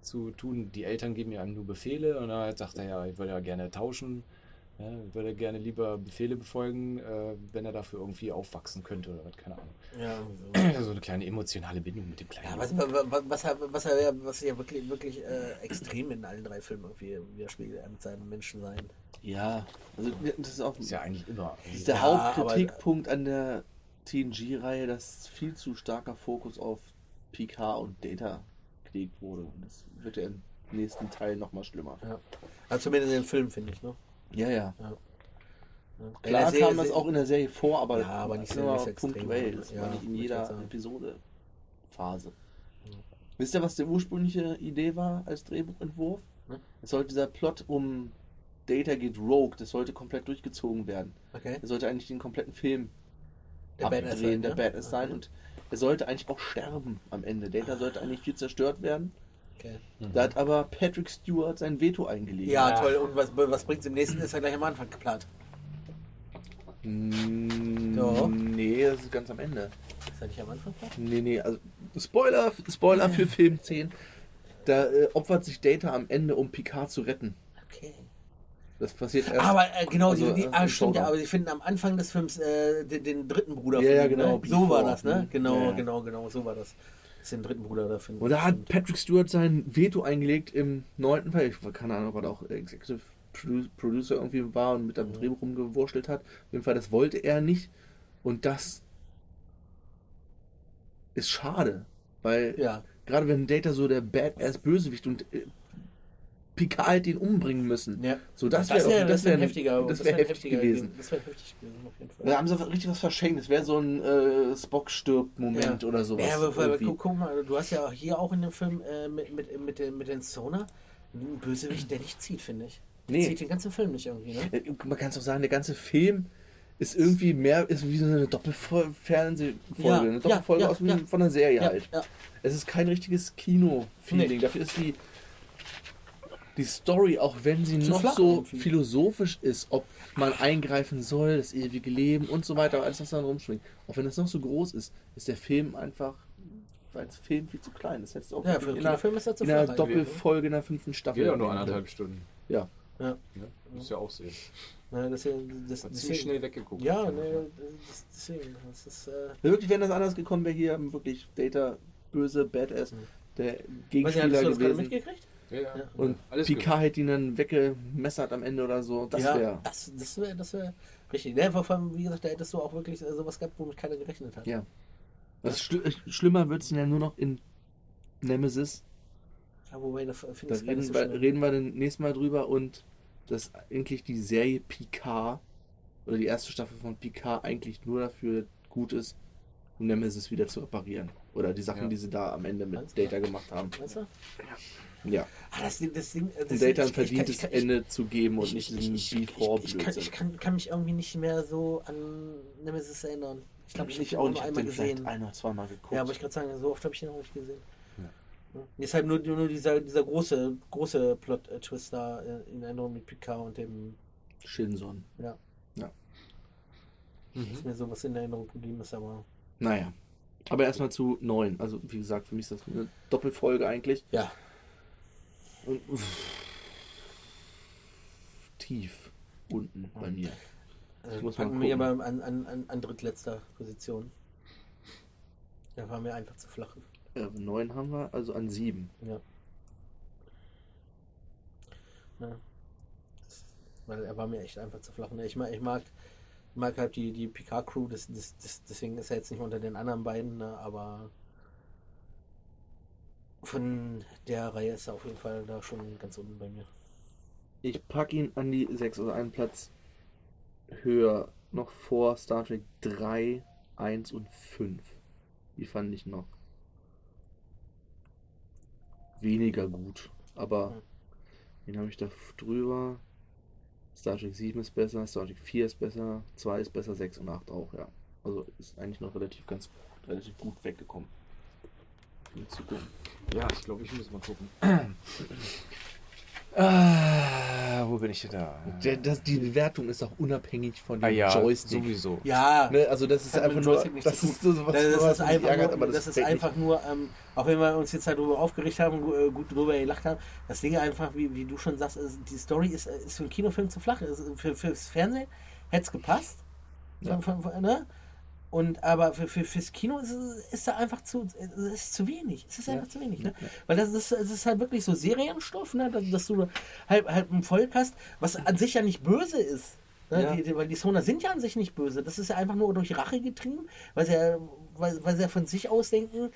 S3: zu tun. Die Eltern geben ja einem nur Befehle und dann sagt er ja, ich würde ja gerne tauschen. Ja, ich würde gerne lieber Befehle befolgen, äh, wenn er dafür irgendwie aufwachsen könnte oder was, keine Ahnung.
S2: ja, so.
S3: So eine kleine emotionale Bindung mit dem kleinen
S2: Ja, was, was, was, er- was, er, ja- was er ja wirklich, wirklich äh, extrem in allen drei Filmen irgendwie widerspiegelt, er mit seinem Menschensein.
S1: Ja, also das ist auch
S3: ist ja eigentlich immer.
S1: das ist der
S2: Ja,
S1: Hauptkritikpunkt an der TNG-Reihe, dass viel zu starker Fokus auf PK und Data gelegt wurde. Und das wird ja im nächsten Teil nochmal schlimmer.
S2: Ja. Also zumindest in dem Film, finde ich, ne?
S1: Ja, ja.
S2: Ja.
S1: Klar
S2: Serie-
S1: kam das auch in der Serie vor, aber,
S2: Ja, aber nicht extrem.
S1: punktuell. Das
S2: Ja,
S1: war nicht in jeder. Episode Phase.
S2: Ja.
S1: Wisst ihr, was die ursprüngliche Idee war als Drehbuchentwurf?
S2: Ne?
S1: Es sollte dieser Plot um Data geht Rogue, das sollte komplett durchgezogen werden.
S2: Okay.
S1: Er sollte eigentlich den kompletten Film
S2: Der Badass
S1: abdrehen,
S2: sein,
S1: der
S2: ne?
S1: Badass sein
S2: Okay.
S1: und er sollte eigentlich auch sterben am Ende. Data sollte eigentlich viel zerstört werden.
S2: Okay.
S3: Mhm.
S1: Da hat aber Patrick Stewart sein Veto eingelegt.
S2: Ja,
S3: Ja.
S2: toll. Und was, was bringt es im nächsten? Ist ja gleich am Anfang geplant.
S1: Mm,
S2: Ja.
S1: Nee, das ist ganz am Ende.
S2: Ist ja nicht am Anfang geplant?
S1: Nee, nee, also Spoiler, Spoiler für Film 10. Da äh, opfert sich Data am Ende, um Picard zu retten.
S2: Okay.
S1: Das passiert erst.
S2: Aber äh, genau,
S1: also,
S2: die, die,
S1: äh,
S2: ah,
S1: im
S2: stimmt ja, aber sie finden am Anfang des Films äh, den, den dritten Bruder
S1: Ja,
S2: von
S1: ja,
S2: ihm,
S1: genau,
S2: Ne? So war das, ne?
S1: ne?
S2: Genau,
S1: ja.
S2: genau, genau, so war das. Den dritten Bruder da finden.
S1: Und da hat Patrick Stewart sein Veto eingelegt im neunten Teil. Ich keine Ahnung, ob er da auch Executive Produ- Producer irgendwie war und mit dem
S2: Mhm.
S1: Drehbuch rumgewurschtelt hat. Auf jeden Fall, das wollte er nicht. Und das ist schade. Weil
S2: Ja,
S1: gerade wenn Data so der Badass Bösewicht und äh, Picard hätte ihn umbringen müssen.
S2: ja.
S1: So, das
S2: wär-
S1: wäre das wär,
S2: ein heftiger,
S1: das
S2: wär
S1: heftig gewesen.
S2: Das wäre heftig gewesen, auf jeden Fall.
S1: Da haben sie richtig was verschenkt. Das wäre so ein äh, Spock stirbt Moment
S2: Ja.
S1: oder sowas.
S2: Ja, aber, aber
S1: irgendwie.
S2: guck, guck mal, du hast ja auch hier auch in dem Film äh, mit, mit, mit, den, mit den Sonar einen Bösewicht, der nicht zieht, finde ich. Der
S1: Nee.
S2: zieht den ganzen Film nicht irgendwie, ne?
S1: Äh, Man kann es auch sagen, der ganze Film ist irgendwie mehr, ist wie so eine Doppelfernsehfolge,
S2: Ja,
S1: eine Doppelfolge
S2: ja,
S1: aus
S2: ja.
S1: von einer Serie
S2: Ja,
S1: halt.
S2: ja.
S1: Es ist kein richtiges Kino-Feeling.
S2: Nee.
S1: Dafür ist die, die Story, auch wenn sie noch so
S2: irgendwie.
S1: philosophisch ist, ob man eingreifen soll, das ewige Leben und so weiter, alles was dann rumschwingt, auch wenn das noch so groß ist, ist der Film einfach als Film viel zu klein. Das hättest du auch
S2: Ja,
S1: in einer,
S2: Kinofilm ist das zu
S1: in einer
S2: ne?
S1: Doppelfolge in der fünften Staffel.
S3: Geht ja nur anderthalb Stunden.
S1: Ja.
S2: Ja.
S3: Ja, muss ja auch sehen.
S2: Ja, das, das, das,
S3: Hat ziemlich schnell weggeguckt.
S2: Ja, ne, das, deswegen. Das ist, äh,
S1: Wirklich, wenn das anders gekommen wäre, hier wirklich Data böse, Badass,
S2: Mhm.
S1: der
S2: weiß nicht,
S1: Gegenspieler
S2: hast du das gerade
S1: gewesen.
S2: mitgekriegt?
S3: Ja, ja.
S2: Ja.
S1: Und
S3: Alles
S1: Picard hätte ihn dann weggemessert am Ende oder so. Das
S2: ja,
S1: wäre.
S2: das, das wäre das wär richtig. Ne, vor allem, wie gesagt, da hättest du auch wirklich äh, sowas gehabt, womit keiner gerechnet hat.
S1: Ja. Was schli schlimmer wird es ja nur noch in Nemesis.
S2: Ja, wobei, da finde ich
S1: Da reden,
S2: so
S1: wir, reden wir dann nächstes Mal drüber und dass eigentlich die Serie Picard oder die erste Staffel von Picard eigentlich nur dafür gut ist, um Nemesis wieder zu reparieren. Oder die Sachen,
S3: Ja.
S1: die sie da am Ende mit? Data gemacht haben.
S2: Weißt du?
S1: Ja.
S2: Ah, das das Ding, das Ding-
S1: Data ein
S2: ich- ich
S1: verdientes
S2: ich kann-
S1: Ende zu geben und
S2: ich,
S1: nicht
S2: ich, ich, ich, ich,
S1: Before
S2: ich, kann, ich kann, kann mich irgendwie nicht mehr so an Nemesis erinnern. Ich glaube, ich habe
S1: ich
S2: ihn
S1: auch nicht. Ich
S2: einmal gesehen.
S1: ein oder zweimal geguckt.
S2: Ja, aber ich kann sagen, so oft habe ich den auch nicht gesehen.
S3: Ja.
S2: Ja. Halt nur, nur dieser, dieser große, große Plot-Twist da äh, in Erinnerung mit Picard und dem,
S1: Shinson.
S2: ja,
S3: Mhm.
S2: ist mir sowas in Erinnerung geblieben ist, aber
S1: Naja. Aber erstmal zu neun. Also, wie gesagt, für mich ist das eine Doppelfolge eigentlich.
S2: ja,
S1: Und tief unten bei mir.
S2: also
S1: Ich muss mal
S2: packen wir aber an, an, an, an drittletzter Position. Da war mir einfach zu flach.
S1: Äh, neun haben wir, also an sieben.
S2: Ja. ja. Das, weil er war mir echt einfach zu flach. Ne? Ich mag, ich mag, mag halt die, die Picard-Crew, das, das, das, deswegen ist er jetzt nicht unter den anderen beiden, ne? aber von der Reihe ist er auf jeden Fall da schon ganz unten bei mir.
S1: Ich packe ihn an die sechs, also einen Platz höher. Noch vor Star Trek 3, 1 und 5. Die fand ich noch weniger gut. Aber
S2: Hm.
S1: den habe ich da drüber. Star Trek 7 ist besser, Star Trek 4 ist besser, 2 ist besser, 6 und 8 auch, ja. Also ist eigentlich noch relativ ganz relativ gut weggekommen. In Zukunft.
S3: Ja, ich glaube, ich muss mal gucken.
S4: Ah, wo bin ich denn da?
S1: Der, das, die Bewertung ist auch unabhängig von dem
S4: ah ja,
S1: Joystick.
S4: sowieso.
S2: Ja,
S1: Ne, also das ist einfach nur, das
S2: zu
S1: ist so was,
S2: Das,
S1: was
S2: das ist
S1: mich
S2: einfach
S1: ärgert,
S2: nur,
S1: aber
S2: das ist
S1: fällt nicht.
S2: einfach nur ähm, auch wenn wir uns jetzt darüber aufgeregt haben, äh, gut drüber gelacht haben, das Ding einfach, wie, wie du schon sagst, ist, die Story ist, äh, ist für einen Kinofilm zu flach. Ist, für, fürs Fernsehen hätte es gepasst.
S1: Ja.
S2: Von, von, von, ne? Und aber für, für, fürs Kino ist, es- ist da einfach zu, ist zu wenig. Es ist
S1: Ja.
S2: einfach zu wenig. Ne?
S1: Ja.
S2: Weil das ist, es ist halt wirklich so Serienstoff, ne? dass, dass du halt, halt ein Volk hast, was an sich ja nicht böse ist. Ne?
S1: Ja.
S2: Die, die, weil die Sonar sind ja an sich nicht böse. Das ist ja einfach nur durch Rache getrieben, weil sie ja, weil, weil sie ja von sich aus denken,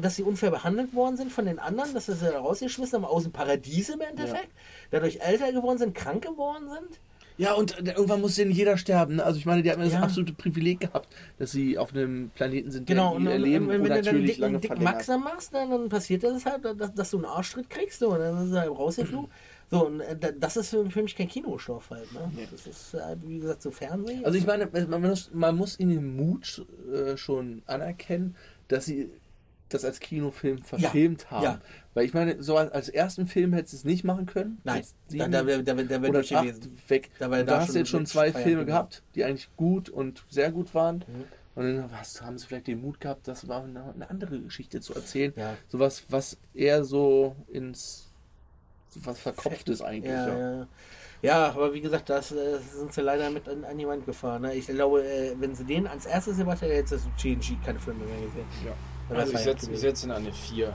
S2: dass sie unfair behandelt worden sind von den anderen, dass sie sie rausgeschmissen haben aus dem Paradies im Endeffekt, dadurch älter geworden sind, krank geworden sind.
S1: Ja, und äh, irgendwann muss denn jeder sterben. Ne? Also ich meine, die haben das
S2: Ja.
S1: absolute Privileg gehabt, dass sie auf einem Planeten sind, der
S2: Genau, und,
S1: ihr
S2: und,
S1: Leben
S2: und wenn, wenn du dann
S1: natürlich
S2: dicken,
S1: lange
S2: dicken. Maxer machst, dann, dann passiert das halt, dass, dass du einen Arschtritt kriegst so, und dann ist er halt rausgeflogen. So, und äh, da- das ist für, mich kein Kinostoff halt. Ne?
S1: Nee.
S2: Das ist halt, wie gesagt, so Fernsehen.
S1: Also ich meine, man muss, man muss ihnen den Mut äh, schon anerkennen, dass sie das als Kinofilm verfilmt haben.
S2: ja.
S1: Weil ich meine, so als, als ersten Film hättest du es nicht machen können.
S2: Nein, da, da wäre da da wär
S1: oder acht
S2: gewesen.
S1: weg.
S2: Da
S1: Da,
S2: da
S1: da hast du jetzt schon zwei Filme gehabt, die eigentlich gut und sehr gut waren.
S2: Mhm.
S1: Und dann was, haben sie vielleicht den Mut gehabt, das war eine, eine andere Geschichte zu erzählen.
S2: Ja.
S1: Sowas, was eher so ins so was Verkopftes eigentlich.
S2: Ja,
S1: Ja,
S2: ja. ja, aber wie gesagt, das äh, sind sie leider mit an, an die Wand gefahren. Ne? Ich glaube, äh, wenn sie den als erstes gemacht hätten, hättest du GNG keine Filme mehr gesehen.
S1: Ja.
S3: Also ich setze setz ihn an eine 4.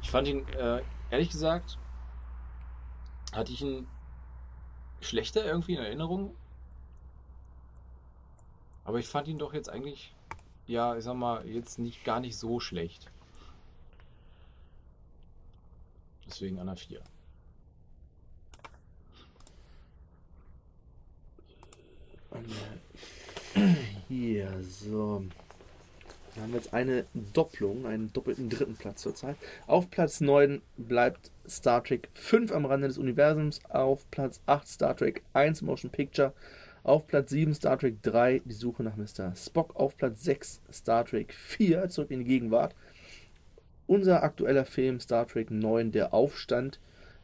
S3: Ich fand ihn, äh, ehrlich gesagt, hatte ich ihn schlechter irgendwie in Erinnerung. Aber ich fand ihn doch jetzt eigentlich, ja, ich sag mal, jetzt nicht gar nicht so schlecht. Deswegen an einer 4.
S1: Hier, so. Dann haben wir jetzt eine Doppelung, einen doppelten dritten Platz zurzeit. Auf Platz 9 bleibt Star Trek 5 am Rande des Universums. Auf Platz 8 Star Trek 1 Motion Picture. Auf Platz 7 Star Trek 3 Die Suche nach Mr. Spock. Auf Platz 6 Star Trek 4 Zurück in die Gegenwart. Unser aktueller Film Star Trek 9 Der Aufstand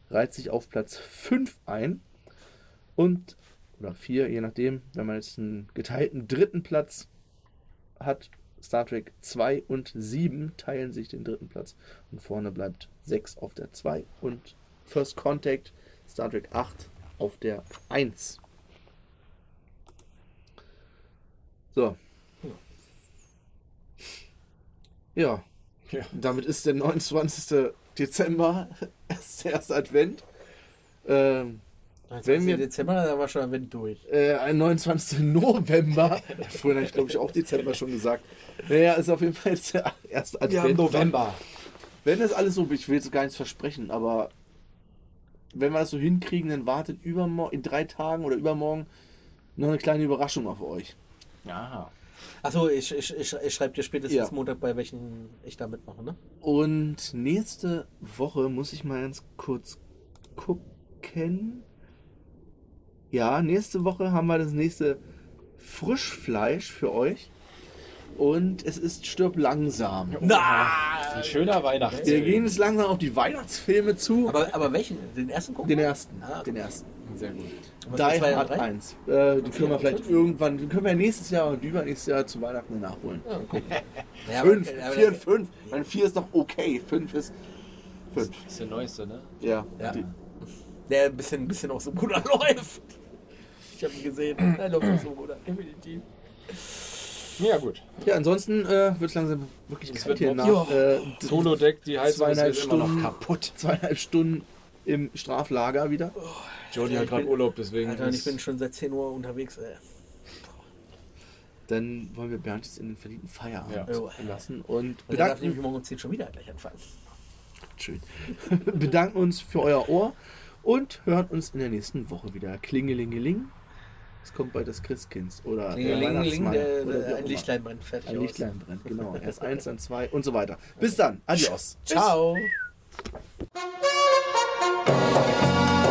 S1: reiht sich auf Platz 5 ein. Und, oder 4, je nachdem, wenn man jetzt einen geteilten dritten Platz hat, Star Trek 2 und 7 teilen sich den dritten Platz. Und vorne bleibt 6 auf der 2 und First Contact Star Trek 8 auf der 1. So. Ja.
S3: Ja.
S1: Damit ist der 29. Dezember erst der erste Advent. Ähm, wenn wir-
S2: Dezember, da war schon ein Wind durch.
S1: äh, ein 29. November. Vorhin habe ich, glaube ich, auch Dezember schon gesagt. Naja, ist auf jeden Fall jetzt der erste Advent. Wenn das alles so, ich will jetzt gar nichts versprechen, aber wenn wir das so hinkriegen, dann wartet übermorgen, in drei Tagen oder übermorgen noch eine kleine Überraschung auf euch.
S3: Aha.
S2: Achso, ich, ich, ich, ich schreibe dir spätestens
S1: Ja.
S2: Montag, bei welchen ich da mitmache, ne?
S1: Und nächste Woche muss ich mal ganz kurz gucken. Ja, nächste Woche haben wir das nächste Frischfleisch für euch. Und es ist Stirb langsam.
S2: Na!
S3: Ein schöner
S1: Wir
S3: Weihnachtsfilm.
S1: gehen jetzt langsam auf die Weihnachtsfilme zu.
S2: Aber, aber welchen? Den ersten gucken?
S1: den
S2: wir?
S1: ersten.
S2: Ah.
S1: Den ersten.
S3: Sehr gut.
S2: Und was
S1: Die
S2: mit zwei und
S1: Hard
S2: drei?
S1: 1. Äh, die können wir
S2: vier
S1: vielleicht
S2: fünf?
S1: irgendwann, die können wir nächstes Jahr und übernächstes Jahr zu Weihnachten nachholen.
S2: Ja, gucken. Ja, aber-
S1: 5,
S2: aber-
S1: 4 und 5. Weil 4 ist noch okay. 5 ist 5.
S3: Das ist der neueste, ne?
S1: Ja.
S2: Ja.
S1: Die-
S2: Der ein bisschen, bisschen aus dem Ruder läuft. Ich habe ihn gesehen. Er läuft aus dem Ruder, definitiv.
S3: Ja, gut.
S1: Ja, ansonsten äh, wird es langsam wirklich
S3: Es
S1: kalt
S3: wird
S1: hier nach äh,
S3: Solo-Deck, die Heizung ist jetzt immer noch
S1: Stunden
S3: kaputt.
S1: Zweieinhalb Stunden im Straflager wieder.
S3: Jody hat gerade Urlaub, deswegen.
S2: Alter, ich bin schon seit 10 Uhr unterwegs. Ey.
S1: Dann wollen wir Bernd jetzt in den verdienten Feierabend
S3: Ja.
S1: Lassen und
S2: Und darf nämlich
S1: bedanken,
S2: morgen um 10 schon wieder gleich anfangen.
S1: schön. bedanken uns für euer Ohr und hören uns in der nächsten Woche wieder. Klingelingeling. Es kommt bald das Christkind oder der
S2: Klingelingeling, der, der,
S1: auch
S2: ein. Lichtlein brennt fertig
S1: Ein
S2: aus.
S1: Lichtlein brennt, genau. Erst eins, dann zwei und so weiter. Bis dann. Adios.
S2: Ciao.
S5: Thank